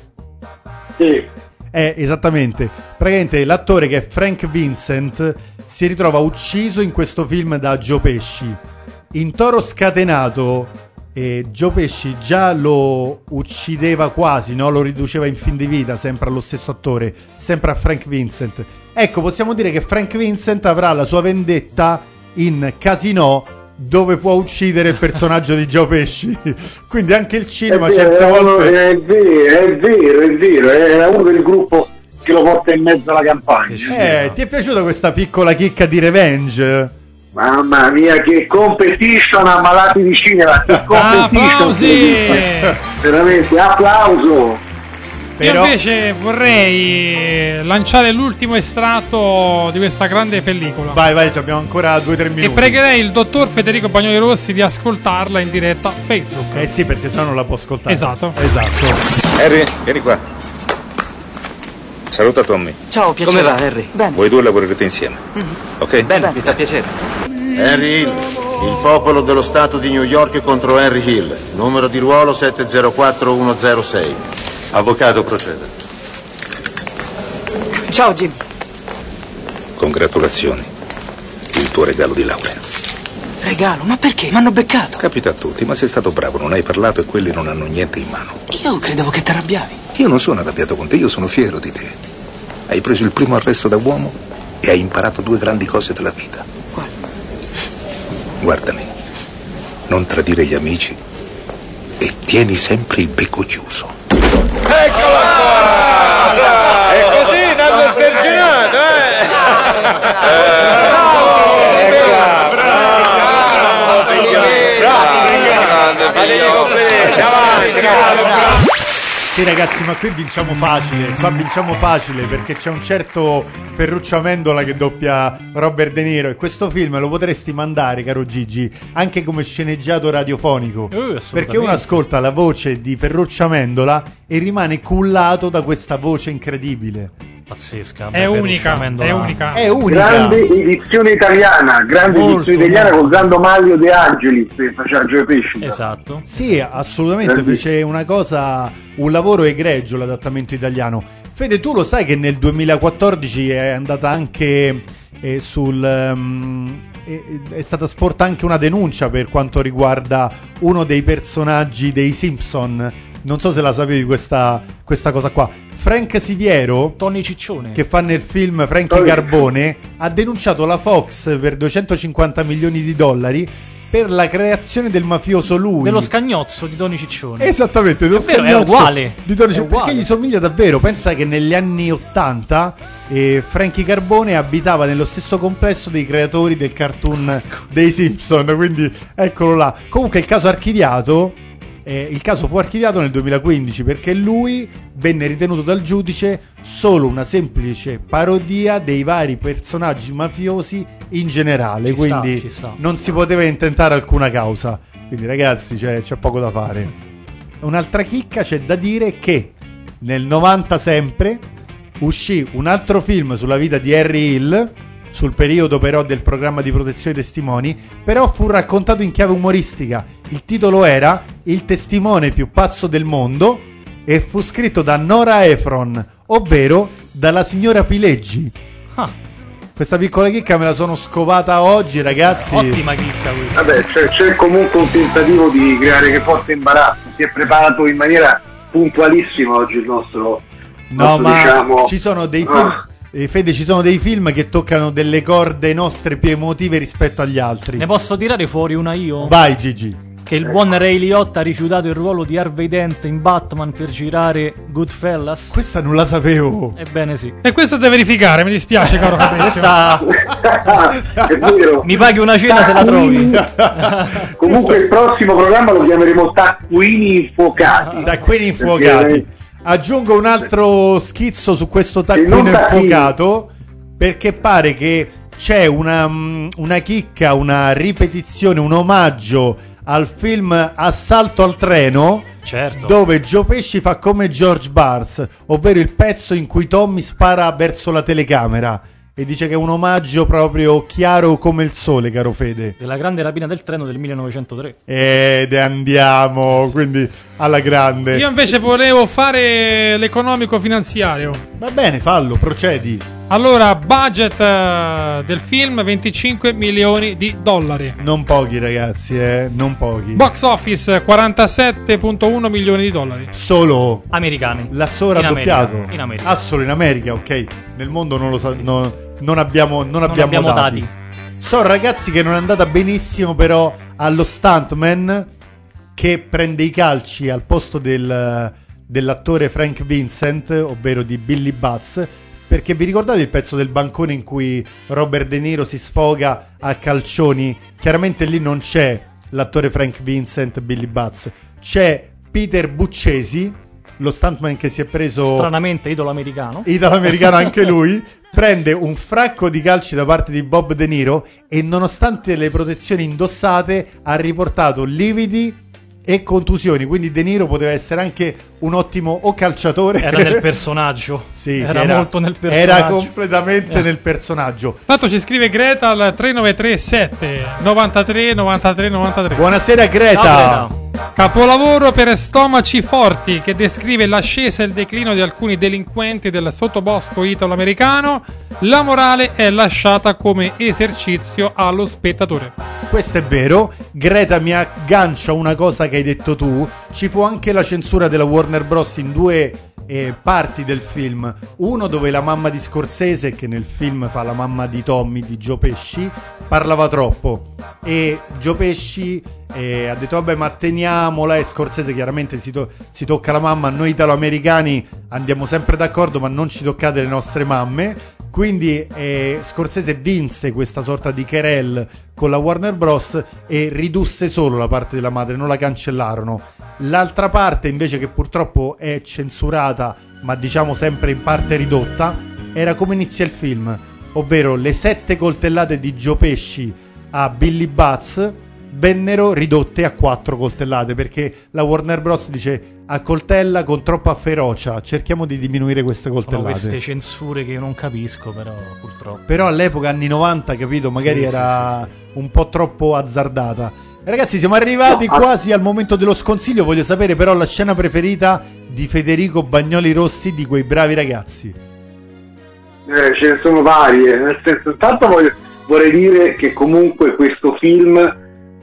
Sì. Eh, esattamente. Praticamente l'attore che è Frank Vincent si ritrova ucciso in questo film da Joe Pesci. In Toro Scatenato, eh, Joe Pesci già lo uccideva quasi, no? lo riduceva in fin di vita, sempre allo stesso attore, sempre a Frank Vincent. Ecco, possiamo dire che Frank Vincent avrà la sua vendetta in Casino dove può uccidere il personaggio di Joe Pesci. *laughs* Quindi anche il È cinema vero, certe è volte... è vero, è vero, è vero, è uno del gruppo che lo porta in mezzo alla campagna. Eh, ti è piaciuta questa piccola chicca di revenge? Mamma mia, che competition a malati di cinema, che competition! Applausi! *laughs* Veramente, applauso! Io Però- invece vorrei lanciare l'ultimo estratto di questa grande pellicola. Vai, vai, ci abbiamo ancora due o tre E minuti. pregherei il dottor Federico Bagnoli Rossi di ascoltarla in diretta a Facebook. Eh sì, perché sennò non la può ascoltare. Esatto. Esatto. Harry, vieni qua. Saluta Tommy. Ciao, piacere. Come va, Harry? Bene. Voi due lavorerete insieme. Ok? Bene, mi fa piacere. Harry Hill, il popolo dello Stato di New York contro Harry Hill, numero di ruolo 704106. Avvocato, proceda. Ciao, Jim. Congratulazioni. Il tuo regalo di laurea. Regalo, ma perché? Mi hanno beccato. Capita a tutti, ma sei stato bravo, non hai parlato e quelli non hanno niente in mano. Io credevo che ti arrabbiavi. Io non sono arrabbiato con te, io sono fiero di te. Hai preso il primo arresto da uomo e hai imparato due grandi cose della vita. Quali? Guardami, non tradire gli amici e tieni sempre il becco chiuso. Eccola qua! E così Nando sverginato, eh! Sì, ragazzi, ma qui vinciamo facile. Qua vinciamo facile perché c'è un certo Ferruccio Amendola che doppia Robert De Niro. E questo film lo potresti mandare, caro Gigi, anche come sceneggiato radiofonico. Assolutamente. perché uno ascolta la voce di Ferruccio Amendola e rimane cullato da questa voce incredibile. Pazzesca. È unica, è unica. È unica. Grande edizione italiana, grande Molto, edizione italiana molto. con Grando Maglio De Angelis che faceva Gio Pesci. Esatto. Sì, assolutamente fece una cosa, un lavoro egregio l'adattamento italiano. Fede, tu lo sai che nel 2014 è andata anche eh, sul... è, è stata sporta anche una denuncia per quanto riguarda uno dei personaggi dei Simpson non so se la sapevi questa, questa cosa qua. Frank Siviero, Tony Ciccione. che fa nel film Frankie Carbone, ha denunciato la Fox per 250 milioni di dollari per la creazione del mafioso lui. Dello scagnozzo di Tony Ciccione. Esattamente, dello È vero, è scagnozzo uguale. Di Tony È Ciccione, uguale. perché gli somiglia davvero. Pensa che negli anni 80 eh, Frankie Carbone abitava nello stesso complesso dei creatori del cartoon dei Simpson. Quindi eccolo là. Comunque, il caso archiviato. Eh, il caso fu archiviato nel 2015 perché lui venne ritenuto dal giudice solo una semplice parodia dei vari personaggi mafiosi in generale. Ci sta, quindi ci sta. non si poteva intentare alcuna causa. Quindi, ragazzi, c'è, c'è poco da fare. Un'altra chicca c'è da dire che nel 90 sempre uscì un altro film sulla vita di Harry Hill, sul periodo però del programma di protezione dei testimoni, però fu raccontato in chiave umoristica. Il titolo era Il testimone più pazzo del mondo e fu scritto da Nora Ephron, ovvero dalla signora Pileggi. Ah. Questa piccola chicca me la sono scovata oggi, ragazzi. Ottima chicca questa. Vabbè, c'è, c'è comunque un tentativo di creare che forte imbarazzo. Si è preparato in maniera puntualissima oggi il nostro. No, nostro, ma diciamo, ci sono dei ah, film. Eh, Fede, ci sono dei film che toccano delle corde nostre più emotive rispetto agli altri. Ne posso tirare fuori una io? Vai, Gigi. Che il buon Ray Liotta ha rifiutato il ruolo di Harvey Dent in Batman per girare Goodfellas? Questa non la sapevo. Ebbene sì. E questo da verificare, mi dispiace, caro *laughs* Fabrizio. Questa... è vero. Mi paghi una cena se la trovi. *laughs* Comunque il prossimo programma lo chiameremo Taccuini Infuocati. Taccuini infuocati. Aggiungo un altro schizzo su questo taccuino infuocato perché pare che c'è una, mm, una chicca, una ripetizione, un omaggio al film Assalto al treno. Certo. Dove Joe Pesci fa come George Bars, ovvero il pezzo in cui Tommy spara verso la telecamera. E dice che è un omaggio proprio chiaro come il sole, caro Fede. Della grande rapina del treno del 1903. Ed andiamo, quindi alla grande. Io invece volevo fare l'economico finanziario. Va bene, fallo, procedi. Allora, budget eh, del film 25 milioni di dollari. Non pochi, ragazzi, eh, non pochi. Box office 47.1 milioni di dollari. Solo Americani. l'ha solo In raddoppiato. America, in America. Ah, solo in America, ok. Nel mondo non lo so, no- non abbiamo, non abbiamo, abbiamo dati. dati. So, ragazzi, che non è andata benissimo, però, allo stuntman che prende i calci al posto del- dell'attore Frank Vincent, ovvero di Billy Butts. Perché vi ricordate il pezzo del bancone in cui Robert De Niro si sfoga a calcioni? Chiaramente lì non c'è l'attore Frank Vincent, Billy Butts, c'è Peter Buccesi, lo stuntman che si è preso Stranamente idolo americano. italo-americano anche lui, *laughs* prende un fracco di calci da parte di Bob De Niro e nonostante le protezioni indossate ha riportato lividi e contusioni, quindi De Niro poteva essere anche un ottimo o calciatore. Era nel *laughs* personaggio. Sì, era, sì, molto nel personaggio. Era completamente Eh. nel personaggio. Tanto ci scrive Greta al 3937 93 93 93. Buonasera Greta. Ciao, Greta. Capolavoro per stomaci forti che descrive l'ascesa e il declino di alcuni delinquenti del sottobosco italo-americano. La morale è lasciata come esercizio allo spettatore. Questo è vero. Greta mi aggancia una cosa che hai detto tu. Ci fu anche la censura della Warner Bros. in due eh, parti del film. Uno dove la mamma di Scorsese, che nel film fa la mamma di Tommy, di Joe Pesci, parlava troppo. E Joe Pesci eh, ha detto vabbè ma teniamola e Scorsese chiaramente si, to- si tocca la mamma. Noi italo-americani andiamo sempre d'accordo ma non ci toccate le nostre mamme. Quindi eh, Scorsese vinse questa sorta di querel con la Warner Bros. e ridusse solo la parte della madre, non la cancellarono. L'altra parte invece che purtroppo è censurata, ma diciamo sempre in parte ridotta, era come inizia il film, ovvero le sette coltellate di Joe Pesci a Billy Butts vennero ridotte a quattro coltellate perché la Warner Bros. dice a coltella con troppa ferocia, cerchiamo di diminuire queste Sono coltellate. queste censure che io non capisco, però purtroppo. Però all'epoca, anni 90, capito, magari Sì, era un po' troppo azzardata. Ragazzi, siamo arrivati No, quasi al momento dello sconsiglio. Voglio sapere però la scena preferita di Federico Bagnoli Rossi di quei bravi ragazzi. Eh, ce ne sono varie, nel senso, intanto voglio- vorrei dire che comunque questo film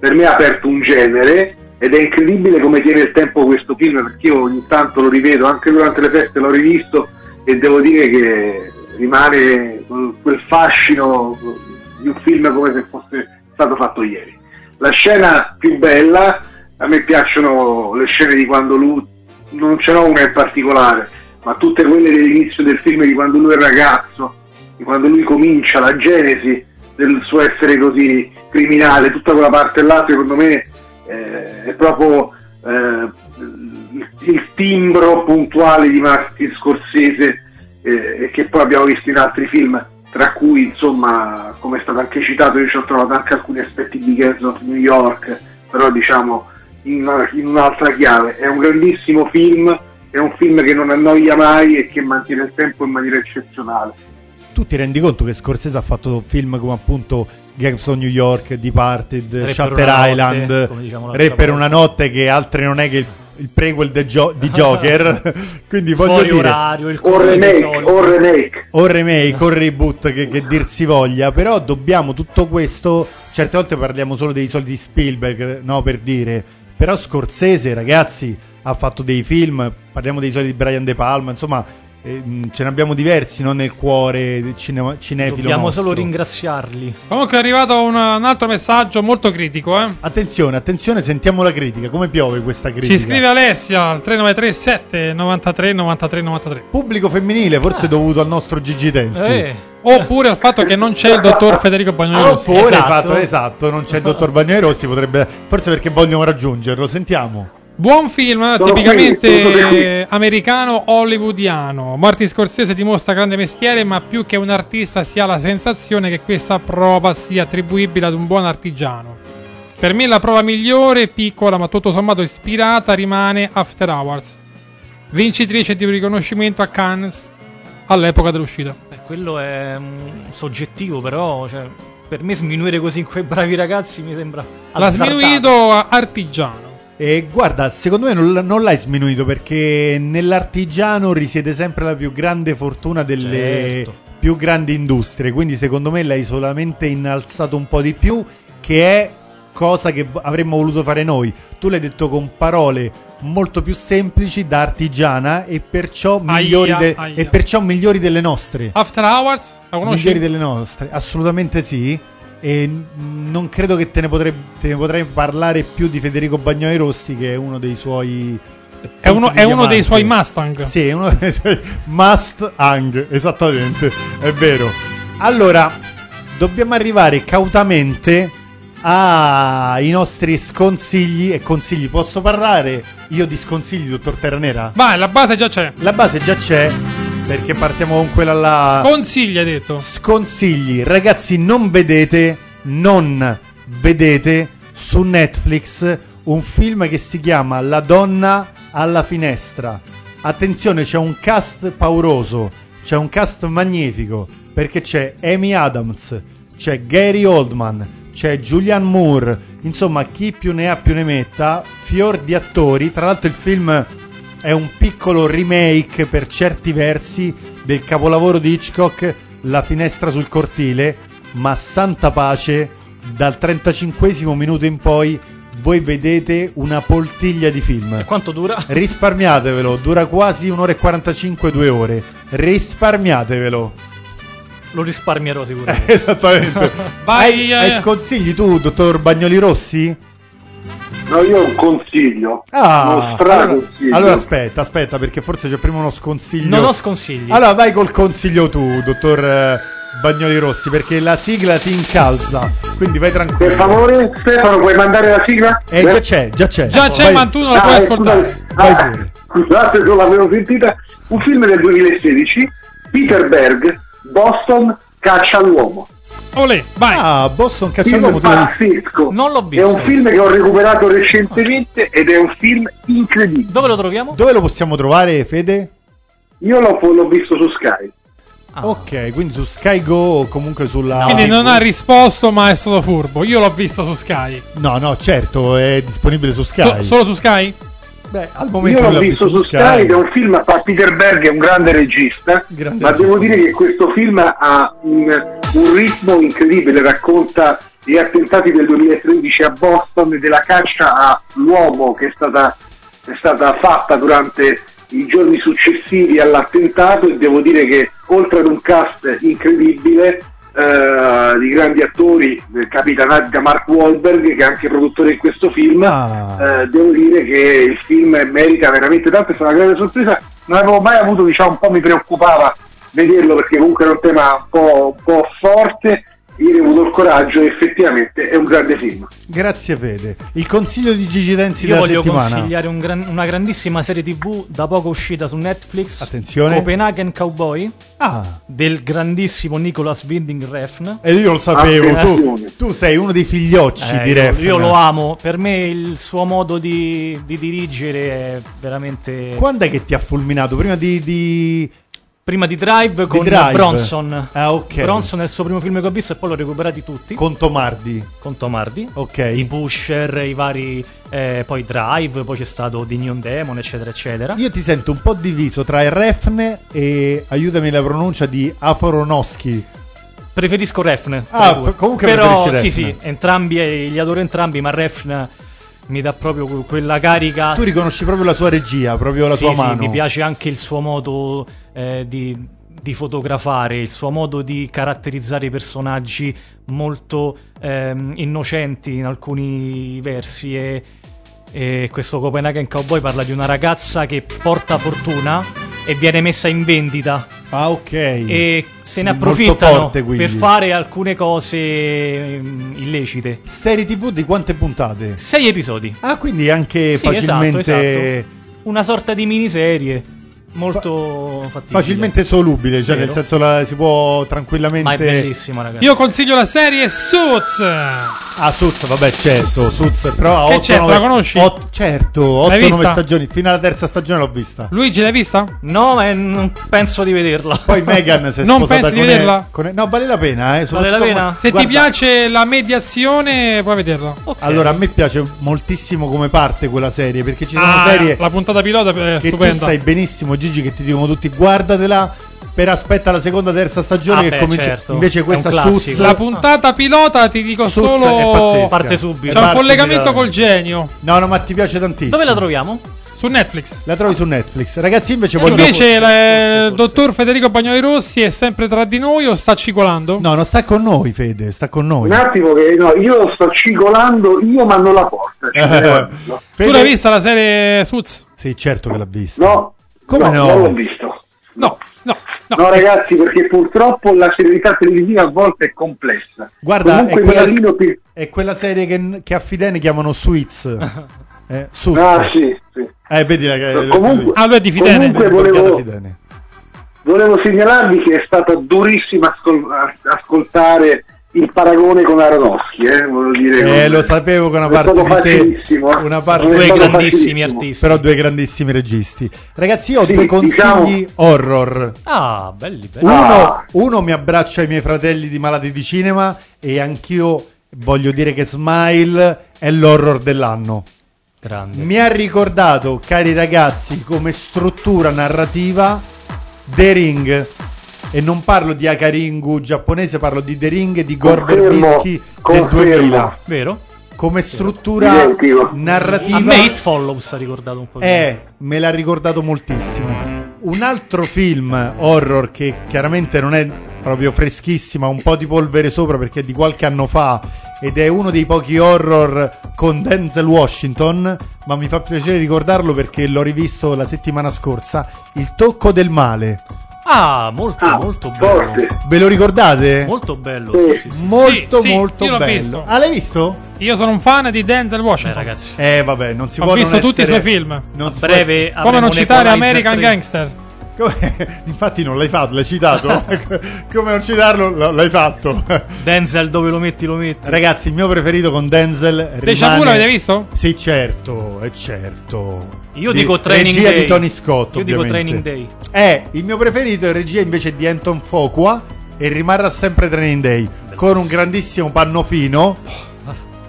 per me ha aperto un genere ed è incredibile come tiene il tempo questo film perché io ogni tanto lo rivedo, anche durante le feste l'ho rivisto e devo dire che rimane quel fascino di un film come se fosse stato fatto ieri. La scena più bella, a me piacciono le scene di quando lui, non ce n'ho una in particolare, ma tutte quelle dell'inizio del film di quando lui è ragazzo, di quando lui comincia, la genesi del suo essere così criminale, tutta quella parte là secondo me eh, è proprio eh, il timbro puntuale di Martin Scorsese eh, che poi abbiamo visto in altri film tra cui insomma come è stato anche citato io ci ho trovato anche alcuni aspetti di Gangs of New York però diciamo in, in un'altra chiave. È un grandissimo film è un film che non annoia mai e che mantiene il tempo in maniera eccezionale tu ti rendi conto che Scorsese ha fatto film come appunto Gangs of New York, Departed, Re Shutter Island, notte, diciamo l'altra Re per volta. una notte che altri non è che il, il prequel de Gio- di *laughs* Joker, *laughs* quindi voglio Fuori dire orario, il o remake o remake. O remake o reboot che, che dir si voglia, però dobbiamo tutto questo, certe volte parliamo solo dei soldi di Spielberg, no per dire, però Scorsese ragazzi ha fatto dei film, parliamo dei soldi di Brian De Palma, insomma eh, mh, ce ne abbiamo diversi no, nel cuore del cinema, cinefilo Dobbiamo nostro. solo ringraziarli. Comunque è arrivato un, un altro messaggio molto critico, eh. Attenzione, attenzione, sentiamo la critica, come piove questa critica? Ci scrive Alessia al 393 7 93 93 93. Pubblico femminile, forse dovuto al nostro Gigi Tensi. Eh. Oppure al fatto che non c'è il dottor Federico Bagnoli Rossi. Oppure Esatto. fatto esatto, non c'è il dottor Bagnoli Rossi, potrebbe forse perché vogliono raggiungerlo. Sentiamo. Buon film, Sono tipicamente qui, sono eh, americano hollywoodiano. Martin Scorsese dimostra grande mestiere, ma più che un artista si ha la sensazione che questa prova sia attribuibile ad un buon artigiano. Per me la prova migliore, piccola ma tutto sommato ispirata, rimane After Hours, vincitrice di un riconoscimento a Cannes all'epoca dell'uscita. Beh, quello è mm, soggettivo, però cioè, per me sminuire così in quei bravi ragazzi mi sembra L'ha azzardato. sminuito a artigiano. E guarda, secondo me non, non l'hai sminuito perché nell'artigiano risiede sempre la più grande fortuna delle Certo. più grandi industrie. Quindi, secondo me, l'hai solamente innalzato un po' di più, che è cosa che avremmo voluto fare noi. Tu l'hai detto con parole molto più semplici da artigiana e perciò migliori, Aia, de- aia. e perciò migliori delle nostre. After Hours, la conosci? Migliori delle nostre, assolutamente sì. E non credo che te ne, potrei, te ne potrei parlare più di Federico Bagnoli Rossi, che è uno dei suoi. È uno, è uno dei suoi Mustang. Sì, è uno dei suoi Mustang, esattamente, è vero. Allora, dobbiamo arrivare cautamente ai nostri sconsigli e consigli. Posso parlare io di sconsigli, dottor Terranera? Vai, la base già c'è. La base già c'è, perché partiamo con quella là. Sconsigli, hai detto. Sconsigli, ragazzi, non vedete, non vedete su Netflix un film che si chiama La donna alla finestra. Attenzione, c'è un cast pauroso, c'è un cast magnifico, perché c'è Amy Adams, c'è Gary Oldman, c'è Julianne Moore, insomma, chi più ne ha più ne metta, fior di attori. Tra l'altro il film è un piccolo remake per certi versi del capolavoro di Hitchcock La finestra sul cortile, ma santa pace, dal 35 minuto in poi voi vedete una poltiglia di film. E quanto dura? Risparmiatevelo, dura quasi un'ora e 45, due ore. Risparmiatevelo. Lo risparmierò sicuramente. *laughs* Esattamente. Vai, hai, eh. hai consigli tu, dottor Bagnoli Rossi? No io ho un consiglio Ah, uno allora, allora aspetta, aspetta, perché forse c'è prima uno sconsiglio. Non ho sconsigli. Allora vai col consiglio tu, dottor eh, Bagnoli Rossi, perché la sigla ti incalza. Quindi vai per tranquillo. favore Stefano puoi mandare la sigla? Eh, già c'è, già c'è. Già c'è, Vai- ma tu non la Ah, puoi eh, ascoltare. scusate, Vai ah, pure. scusate non l'avevo sentita un film del 2016 Peter Berg Boston caccia all'uomo Olè, vai. Ah, Boston visto? pazzesco Non l'ho è visto. un film che ho recuperato recentemente ed è un film incredibile Dove lo troviamo? Dove lo possiamo trovare, Fede? io l'ho, l'ho visto su Sky Ah. Ok, quindi su Sky Go o comunque sulla... Quindi non ha risposto, ma è stato furbo. Io l'ho visto su Sky. No, no, certo, è disponibile su Sky. So- solo su Sky? Beh, al momento io l'ho visto su Sky ed è un film a Peter Berg è un grande regista Grande ma regista. devo dire che questo film ha un, un ritmo incredibile racconta degli attentati del 2013 a Boston e della caccia all'uomo che è stata, è stata fatta durante i giorni successivi all'attentato e devo dire che oltre ad un cast incredibile eh, di grandi attori, eh, capita da Mark Wahlberg che è anche produttore di questo film, eh, devo dire che il film merita veramente tanto, è stata una grande sorpresa, non avevo mai avuto, diciamo, un po' mi preoccupava vederlo perché comunque era un tema un po', un po' forte, ho avuto il coraggio effettivamente è un grande film. Grazie Fede. Il consiglio di Gigi Denzi Io della voglio settimana. consigliare un gran- una grandissima serie TV da poco uscita su Netflix. Attenzione. Copenhagen Cowboy. Ah. Del grandissimo Nicholas Winding Refn. E io lo sapevo, tu, tu sei uno dei figliocci Eh, di io, Refn. io lo amo. Per me il suo modo di, di dirigere è veramente. Quando è che ti ha fulminato? Prima di... di... Prima di Drive con Drive. Bronson. Ah, ok. Bronson è il suo primo film che ho visto e poi l'ho recuperati tutti. Con Tomardi. Con Tomardi. Ok. I Pusher, i vari. eh, poi Drive, poi c'è stato The Neon Demon, eccetera, eccetera. Io ti sento un po' diviso tra il Refn e, aiutami la pronuncia, di Aforonoschi. Preferisco Refn. Ah, p- comunque Però preferisci sì, sì, entrambi, eh, li adoro entrambi, ma Refn mi dà proprio que- quella carica. Tu riconosci proprio la sua regia, proprio la Sì, sua sì, mano. mi piace anche il suo modo eh, di, di fotografare, il suo modo di caratterizzare i personaggi molto ehm, innocenti in alcuni versi. E, e questo Copenhagen Cowboy parla di una ragazza che porta fortuna e viene messa in vendita. Ah, ok. E se ne approfittano forte, per fare alcune cose ehm, illecite. Serie TV di quante puntate? Sei episodi. Ah, quindi anche Sì, facilmente... esatto, esatto. Una sorta di miniserie molto fattibile. Facilmente solubile, cioè Vero. nel senso la, si può tranquillamente... Ma è bellissima, ragazzi. Io consiglio la serie Suits. Ah, Suits, vabbè, certo, Suits, però Che otto, certo, nove- la conosci? otto- certo, L'hai 8-9 vista? stagioni, fino alla terza stagione l'ho vista. Luigi, l'hai vista? No, ma non penso di vederla. Poi Megan si è Non pensi di vederla? con- no, vale la pena, eh. Vale la pena? Se ti Guarda, piace la mediazione, puoi vederla. Allora, a me piace moltissimo come parte quella serie, perché ci sono Ah, serie la puntata pilota è che tu stupenda. sai benissimo, Gigi, che ti dicono tutti guardatela, per aspetta la seconda, terza stagione Ah, che beh, comincia. certo. Invece questa. Suits La puntata pilota ti dico Suits solo. Parte subito. C'è un Parte collegamento col genio No, no, ma ti piace tantissimo. Dove la troviamo? su Netflix. La trovi su Netflix. Ragazzi, invece voglio Invece il dottor Federico Bagnoli Rossi è sempre tra di noi o sta cigolando? No, non sta con noi, Fede, sta con noi. Un attimo che no, io sto cigolando, io ma non la porta. no. *laughs* Tu l'hai vista la serie Suits? Sì, certo che l'ha vista. No, Come no? Non l'ho visto. No, no, ragazzi, perché purtroppo la serialità televisiva a volte è complessa. Guarda, Comunque è quella, mi allino per- è quella serie che, che a Fidene chiamano Suits. Eh, Suits. Ah, sì, sì. Eh, vedi la che Comunque- Ah, lui è di Fidene. comunque volevo, Fidene. volevo segnalarvi che è stato durissimo ascol- ascoltare il paragone con Aronofsky, eh, dire. Eh, lo sapevo che una parte di te, eh. una parte Due grandissimi artisti. però due grandissimi registi. Ragazzi, io ho Sì, due consigli diciamo- horror. Ah, belli, belli. Uno, Ah. uno mi abbraccia ai miei fratelli di malati di cinema e anch'io voglio dire che Smile è l'horror dell'anno. Grande. Mi ha ricordato, cari ragazzi, come struttura narrativa The Ring. E non parlo di Akaringu giapponese, parlo di The Ring di Gore del confermo. 2000. Vero? Come struttura Identico. narrativa A me It Follows ha ricordato un po'. eh, me l'ha ricordato moltissimo. Un altro film horror che chiaramente non è proprio freschissimo, ha un po' di polvere sopra perché è di qualche anno fa ed è uno dei pochi horror con Denzel Washington, ma mi fa piacere ricordarlo perché l'ho rivisto la settimana scorsa, Il tocco del male. Ah, molto, Ah, molto bello. forte. Ve lo ricordate? Molto bello, Sì. sì, sì, sì. Molto Sì, sì, molto io l'ho bello. visto. Ah, l'hai visto? Io sono un fan di Denzel Washington. ragazzi. Eh, vabbè, non si Ho può visto non tutti i essere- suoi film. non A si può breve Come non citare American 3. Gangster? Come- *laughs* Infatti non l'hai fatto, l'hai citato. *laughs* *laughs* Come non citarlo, l'hai fatto. Denzel dove lo metti lo metti. Ragazzi, il mio preferito con Denzel Deja rimane... Vu l'avete visto? Sì, certo, è certo. Io Di- dico Training regia Day. di Tony Scott, Io dico ovviamente. Training Day. Eh, il mio preferito è regia invece di Anton Fuqua e rimarrà sempre Training Day con un grandissimo pannofino.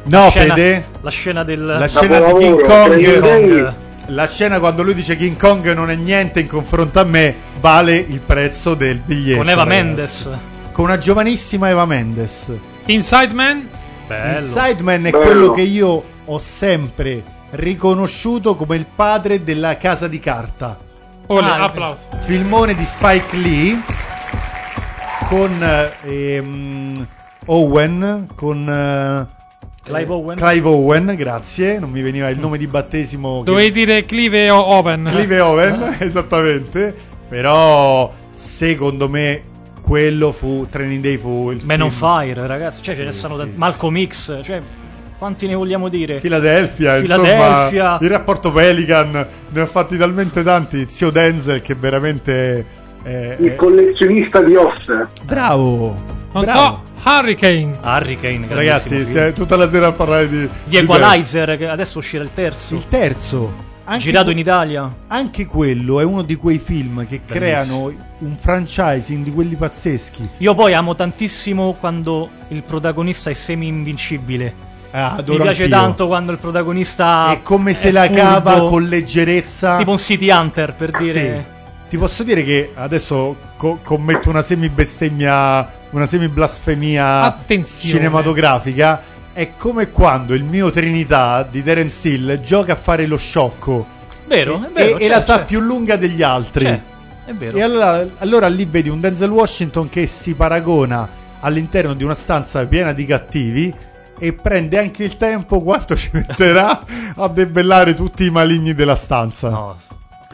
No, Scena- Fede, La scena del la scena di King Kong Day. La scena quando lui dice King Kong non è niente in confronto a me vale il prezzo del biglietto con Eva ragazzi. Mendes. con una giovanissima Eva Mendes Inside Man? Bello. Il Sideman è Bello. quello che io ho sempre riconosciuto come il padre della casa di carta. Ole, Ah, applauso. Filmone di Spike Lee con eh, ehm, Owen, con eh, Clive Owen. Clive Owen, grazie, non mi veniva il nome di battesimo. che- Dovevi dire Clive o Oven. Clive Owen, *laughs* esattamente. Però secondo me quello fu Training Day fu il Man on film. Fire, ragazzi. Cioè, ce ne sono tanti- Malcolm X. Cioè, quanti ne vogliamo dire? Philadelphia, Philadelphia. insomma, il rapporto Pelican ne ha fatti talmente tanti. Zio Denzel che veramente eh, Il è- collezionista di ossa. bravo. Non bravo. so, Hurricane. Hurricane, Ragazzi, film. tutta la sera a parlare di Di di Equalizer, che adesso uscirà il terzo. Il terzo, anche Girato in Italia. Anche quello è uno di quei film che creano un franchising di quelli pazzeschi. Io poi amo tantissimo quando il protagonista è semi-invincibile. Ah, Mi piace anch'io. tanto quando il protagonista È come se è la furbo, cava con leggerezza. Tipo un City Hunter per dire. Sì. Ti posso dire che adesso co- commetto una semi-bestemmia, una semi-blasfemia Attenzione. cinematografica. È come quando il mio Trinità di Terence Hill gioca a fare lo sciocco. Vero, e, è vero, e- c'è, la sa c'è. più lunga degli altri. C'è, è vero. E allora, allora lì vedi un Denzel Washington che si paragona all'interno di una stanza piena di cattivi e prende anche il tempo quanto ci metterà *laughs* a debellare tutti i maligni della stanza. No,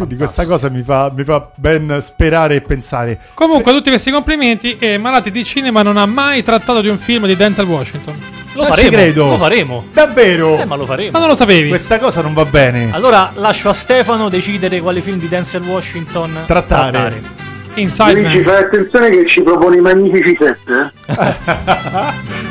Quindi questa cosa mi fa, mi fa ben sperare e pensare. Comunque, tutti questi complimenti. E Malati di Cinema non ha mai trattato di un film di Denzel Washington. Lo Non faremo, ci credo. lo faremo. Davvero? Eh, ma lo faremo. Ma non lo sapevi. Questa cosa non va bene. Allora lascio a Stefano decidere quali film di Denzel Washington Trattare. Inside Luigi, Man. fai attenzione che ci propone i magnifici sette. eh?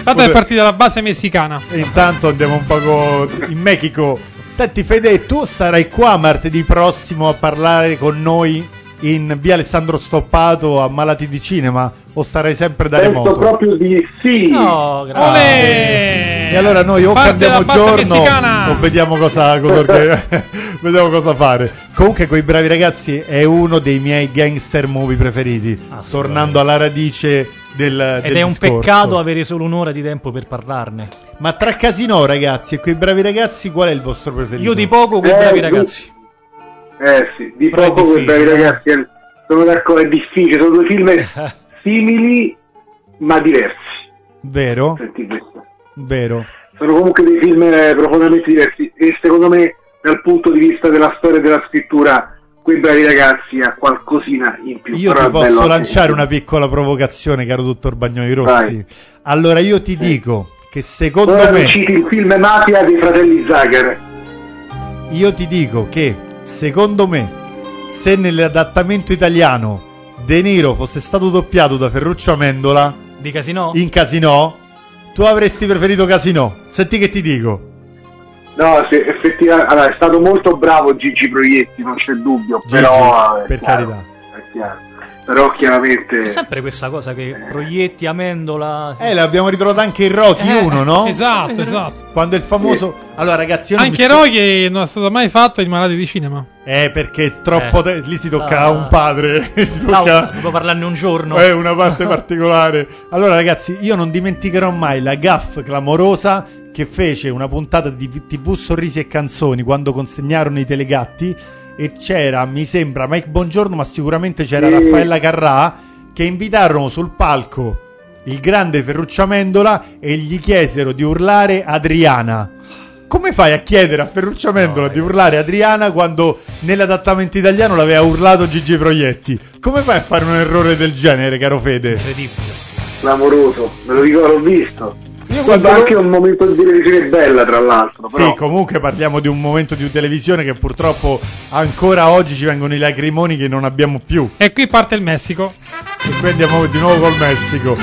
Tanto è partita la base messicana. E intanto andiamo un poco in Mexico. Senti Fede, tu sarai qua martedì prossimo a parlare con noi in via Alessandro Stoppato a Malati di Cinema o starai sempre da Penso remoto? proprio di sì. No, grazie. Olè! E allora noi o Parte cambiamo giorno messicana. o vediamo cosa, cosa *laughs* vediamo cosa fare. Comunque quei bravi ragazzi è uno dei miei gangster movie preferiti. Tornando alla radice del, Ed del è un discorso. peccato avere solo un'ora di tempo per parlarne. Ma tra Casino ragazzi e quei bravi ragazzi qual è il vostro preferito? Io di poco quei Eh, bravi ragazzi. Eh sì, di Però poco quei bravi eh. ragazzi. eh, Sono d'accordo, è difficile, sono due film *laughs* simili ma diversi. Vero? Senti questo. Vero. Sono comunque dei film eh, profondamente diversi e secondo me dal punto di vista della storia e della scrittura quei bravi ragazzi ha qualcosina in più. Io ti posso lanciare una piccola provocazione, caro dottor Bagnoli Rossi. Vai. Allora io ti dico che secondo Ora me citi il film Mafia dei fratelli Zagar. io ti dico che secondo me se nell'adattamento italiano De Niro fosse stato doppiato da Ferruccio Amendola Di Casino? in Casino, tu avresti preferito Casino. Senti che ti dico. No, se effettivamente allora, è stato molto bravo Gigi Proietti, non c'è dubbio, Gigi, però è per chiaro, carità. è chiaro. Però chiaramente È sempre questa cosa che proietti Amendola. Eh, l'abbiamo ritrovato anche in Rocky Eh, 1, no? Esatto, esatto. Quando il famoso Allora, ragazzi, Anche mi sto- Rocky non è stato mai fatto in Malati di Cinema. Eh, perché troppo Eh. te- lì si tocca Ah. a un padre, *laughs* si No, tocca devo parlarne un giorno. è una parte *laughs* particolare. Allora, ragazzi, io non dimenticherò mai la gaff clamorosa che fece una puntata di TV Sorrisi e Canzoni quando consegnarono i telegatti e c'era, mi sembra, Mike Bongiorno, ma sicuramente c'era Sì. Raffaella Carrà che invitarono sul palco il grande Ferruccio Amendola e gli chiesero di urlare Adriana. Come fai a chiedere a Ferruccio Amendola di urlare Adriana quando nell'adattamento italiano l'aveva urlato Gigi Proietti? Come fai a fare un errore del genere, caro Fede? Incredibile. clamoroso, me lo dico, l'ho visto. Io Guarda, quando- anche un momento di televisione bella, tra l'altro. Però... Sì, comunque parliamo di un momento di televisione che purtroppo ancora oggi ci vengono i lacrimoni che non abbiamo più. E qui parte il Messico. E qui andiamo di nuovo col Messico.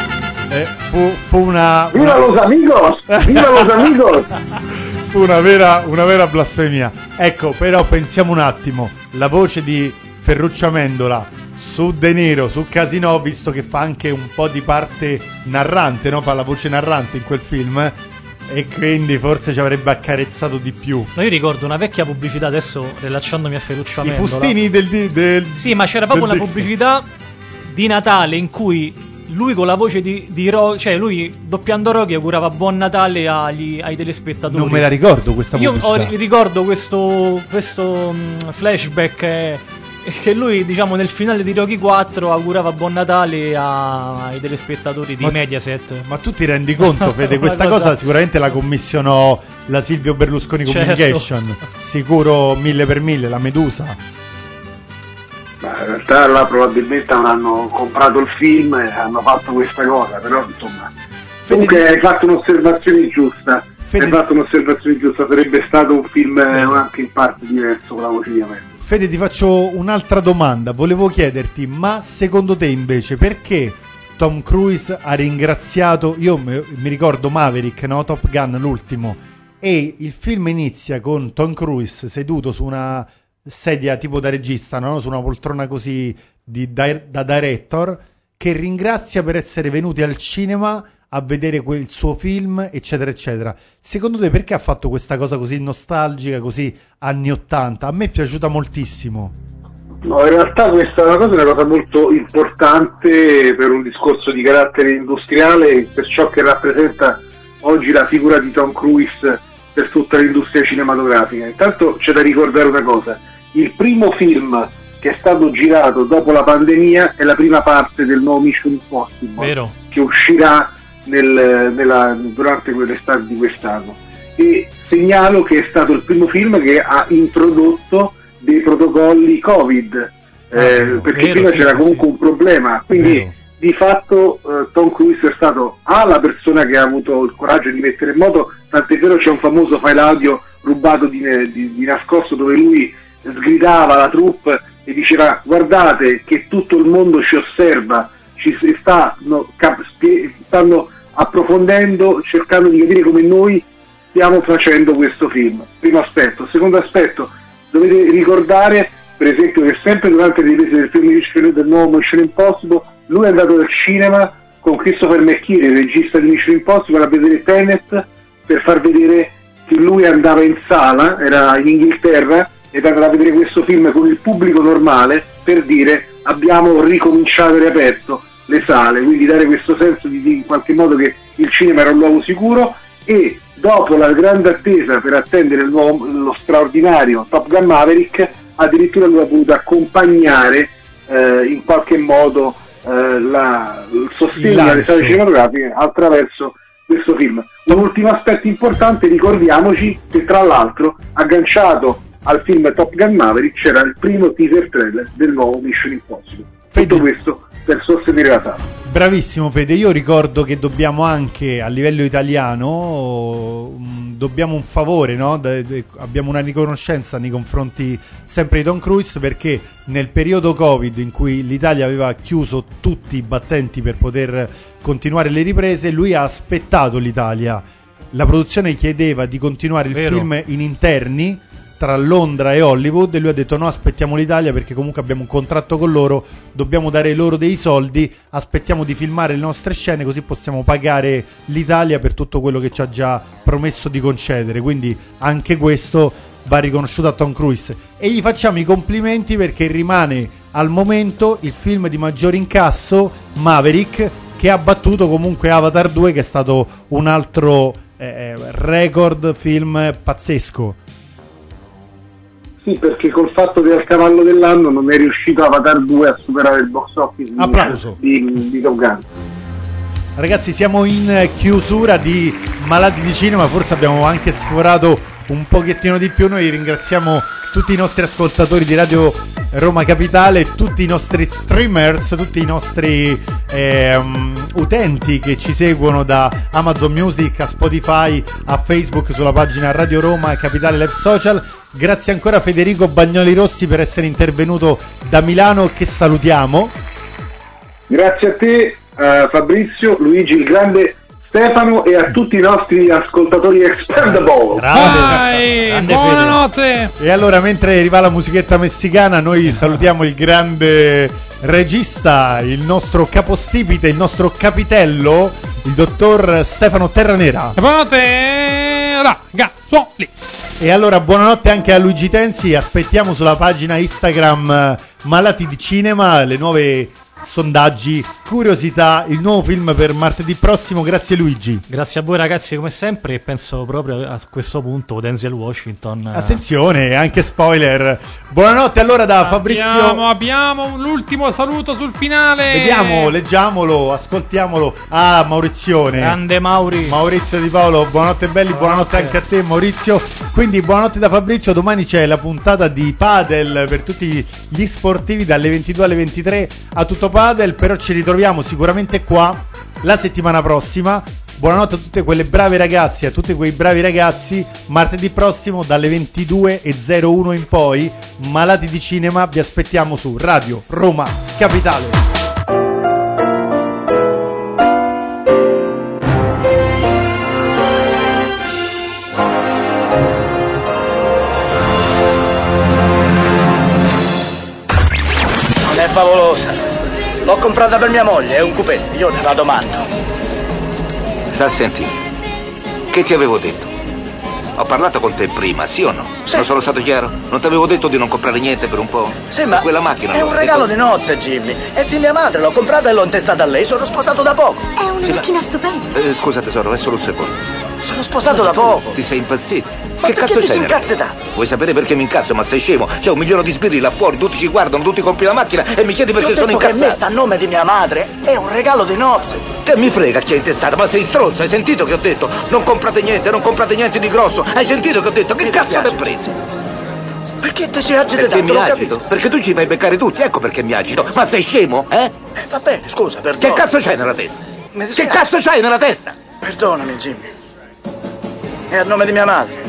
Eh, fu, fu una, Viva una- los amigos! Viva los amigos! fu *laughs* una vera, una vera blasfemia. Ecco, però pensiamo un attimo. La voce di Ferruccio Amendola su De Niro, su Casino, visto che fa anche un po' di parte narrante, no? Fa la voce narrante in quel film. E quindi forse ci avrebbe accarezzato di più. No, io ricordo una vecchia pubblicità, adesso rilacciandomi a Ferruccio I Amendola. fustini del, del Sì, ma c'era proprio una Dixie. pubblicità di Natale in cui lui con la voce di, di Rocky, cioè lui doppiando Rocky augurava buon Natale agli- ai telespettatori. Non me la ricordo questa Io pubblicità. ho- ricordo questo, questo mh, flashback eh, che lui, diciamo, nel finale di Rocky 4 augurava buon Natale a- ai telespettatori di Ma- Mediaset. Ma tu ti rendi conto, Fede? *laughs* Questa cosa- cosa sicuramente la commissionò la Silvio Berlusconi Certo. Communication. Sicuro mille per mille, la Medusa. Ma in realtà là probabilmente avranno comprato il film e hanno fatto questa cosa, però insomma. Comunque hai fatto un'osservazione giusta. Hai fatto un'osservazione giusta, sarebbe stato un film eh, anche in parte diverso con la voce di Amelio. Fede, ti faccio un'altra domanda. Volevo chiederti, ma secondo te invece perché Tom Cruise ha ringraziato, io mi ricordo Maverick, no? Top Gun, l'ultimo, e il film inizia con Tom Cruise seduto su una sedia tipo da regista, no? Su una poltrona così di- da, da director, che ringrazia per essere venuti al cinema a vedere quel suo film, eccetera, eccetera. Secondo te perché ha fatto questa cosa così nostalgica, così anni 80? A me è piaciuta moltissimo. No, in realtà questa è una cosa, è una cosa molto importante per un discorso di carattere industriale e per ciò che rappresenta oggi la figura di Tom Cruise per tutta l'industria cinematografica. Intanto c'è da ricordare una cosa, il primo film che è stato girato dopo la pandemia è la prima parte del nuovo Mission Impossible Vero. che uscirà nel- nella- durante quell'estate di quest'anno. E segnalo che è stato il primo film che ha introdotto dei protocolli Covid eh, perché vero, prima sì, c'era sì, comunque un problema. Quindi di fatto eh, Tom Cruise è stato A la persona che ha avuto il coraggio di mettere in moto tant'è vero c'è un famoso file audio rubato di, di- di nascosto dove lui sgridava la troupe e diceva guardate che tutto il mondo ci osserva ci stanno, cap- stanno approfondendo cercando di capire come noi stiamo facendo questo film. Primo aspetto. Secondo aspetto dovete ricordare per esempio che sempre durante le riprese del film del nuovo Mission Impossible lui è andato al cinema con Christopher il regista di Mission Impossible, a vedere Tenet per far vedere che lui andava in sala, era in Inghilterra, ed andava a vedere questo film con il pubblico normale per dire abbiamo ricominciato e riaperto le sale, quindi dare questo senso di, di in qualche modo che il cinema era un luogo sicuro e dopo la grande attesa per attendere il nuovo- lo straordinario Top Gun Maverick addirittura lui ha voluto accompagnare eh, in qualche modo eh, la- il sostegno alle sale cinematografiche attraverso questo film. Un ultimo aspetto importante, ricordiamoci che tra l'altro agganciato al film Top Gun Maverick c'era il primo teaser trailer del nuovo Mission Impossible. Tutto questo per sostenere la saga. Bravissimo Fede, io ricordo che dobbiamo anche a livello italiano mh, dobbiamo un favore, no? De- abbiamo una riconoscenza nei confronti sempre di Tom Cruise perché nel periodo Covid in cui l'Italia aveva chiuso tutti i battenti per poter continuare le riprese, lui ha aspettato l'Italia. La produzione chiedeva di continuare il Vero. film in interni tra Londra e Hollywood e lui ha detto no aspettiamo l'Italia perché comunque abbiamo un contratto con loro dobbiamo dare loro dei soldi aspettiamo di filmare le nostre scene così possiamo pagare l'Italia per tutto quello che ci ha già promesso di concedere. Quindi anche questo va riconosciuto a Tom Cruise. E gli facciamo i complimenti perché rimane al momento il film di maggior incasso Maverick che ha battuto comunque Avatar 2 che è stato un altro eh, record film pazzesco Sì, perché col fatto che al cavallo dell'anno non è riuscito Avatar 2 a superare il box office di- Applauso. di, di Top Gun. Ragazzi, siamo in chiusura di Malati di Cinema, forse abbiamo anche sforato un pochettino di più. Noi ringraziamo tutti i nostri ascoltatori di Radio Roma Capitale, tutti i nostri streamers, tutti i nostri ehm, utenti che ci seguono da Amazon Music a Spotify, a Facebook, sulla pagina Radio Roma Capitale Live Social. Grazie ancora a Federico Bagnoli Rossi per essere intervenuto da Milano, che salutiamo. Grazie a te eh, Fabrizio, Luigi il grande, Stefano e a tutti i nostri ascoltatori expendable. Vai, buonanotte. E allora, mentre arriva la musichetta messicana, noi salutiamo il grande regista, il nostro capostipite, il nostro capitello, il dottor Stefano Terranera. E buonanotte, ragazzuoli. E allora, buonanotte anche a Luigi Tensi. Aspettiamo sulla pagina Instagram eh, Malati di Cinema le nuove sondaggi, curiosità, il nuovo film per martedì prossimo. Grazie Luigi. Grazie a voi ragazzi come sempre e penso proprio a questo punto Denzel Washington. eh, Attenzione, anche spoiler. Buonanotte allora da Fabrizio. Abbiamo, abbiamo l'ultimo saluto sul finale. Vediamo, leggiamolo, ascoltiamolo. Ah, Maurizione. Grande Mauri. Maurizio Di Paolo, buonanotte belli, buonanotte, anche a te Maurizio. Quindi buonanotte da Fabrizio, domani c'è la puntata di Padel per tutti gli sportivi dalle 22 alle 23 a tutto Padel, però ci ritroviamo sicuramente qua la settimana prossima. Buonanotte a tutte quelle brave ragazze a tutti quei bravi ragazzi. Martedì prossimo dalle 22.01 in poi, Malati di Cinema, vi aspettiamo su Radio Roma Capitale. Favolosa. L'ho comprata per mia moglie, è un coupé. Io te la domando. Sta a sentire. Che ti avevo detto? Ho parlato con te prima, sì o no? Non sono stato chiaro? Non ti avevo detto di non comprare niente per un po'? Sì, ma Quella macchina è un allora, regalo di nozze, Jimmy. È di mia madre, l'ho comprata e l'ho intestata a lei. Sono sposato da poco. È una Sì, ma- macchina stupenda. cosa- Eh, scusa tesoro, è solo un secondo. Sono sposato da poco. Ti sei impazzito? Ma che perché cazzo c'è? incazzato? Vuoi sapere perché mi incazzo? Ma sei scemo? C'è un milione di sbirri là fuori, tutti ci guardano, tutti compri la macchina e mi chiedi perché sono che incazzato. messa a nome di mia madre. È un regalo di nozze. Che mi frega chi è intestata, ma sei stronzo, hai sentito che ho detto? Non comprate niente, non comprate niente di grosso, hai sentito che ho detto? Che Mi cazzo ne presi? Perché ti sei agitato? Perché mi Non agito? capisco. Perché tu ci fai beccare tutti, ecco perché mi agito. Ma sei scemo, eh? Eh, va bene, scusa, Che perdono. cazzo c'hai nella testa? Mi Che cazzo c'hai nella testa? Perdonami, Jimmy. È a nome di mia madre.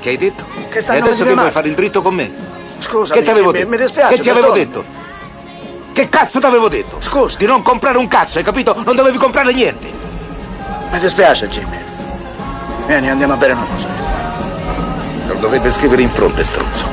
Che hai detto? Che sta e adesso che vuoi fare il dritto con me? Scusa, Che ti avevo mi, detto? mi dispiace. Che ti avevo detto? Che cazzo ti avevo detto? Scusa. Di non comprare un cazzo, hai capito? Non dovevi comprare niente. Mi dispiace, Jimmy. Vieni, andiamo a bere una cosa. Lo dovrebbe scrivere in fronte, stronzo.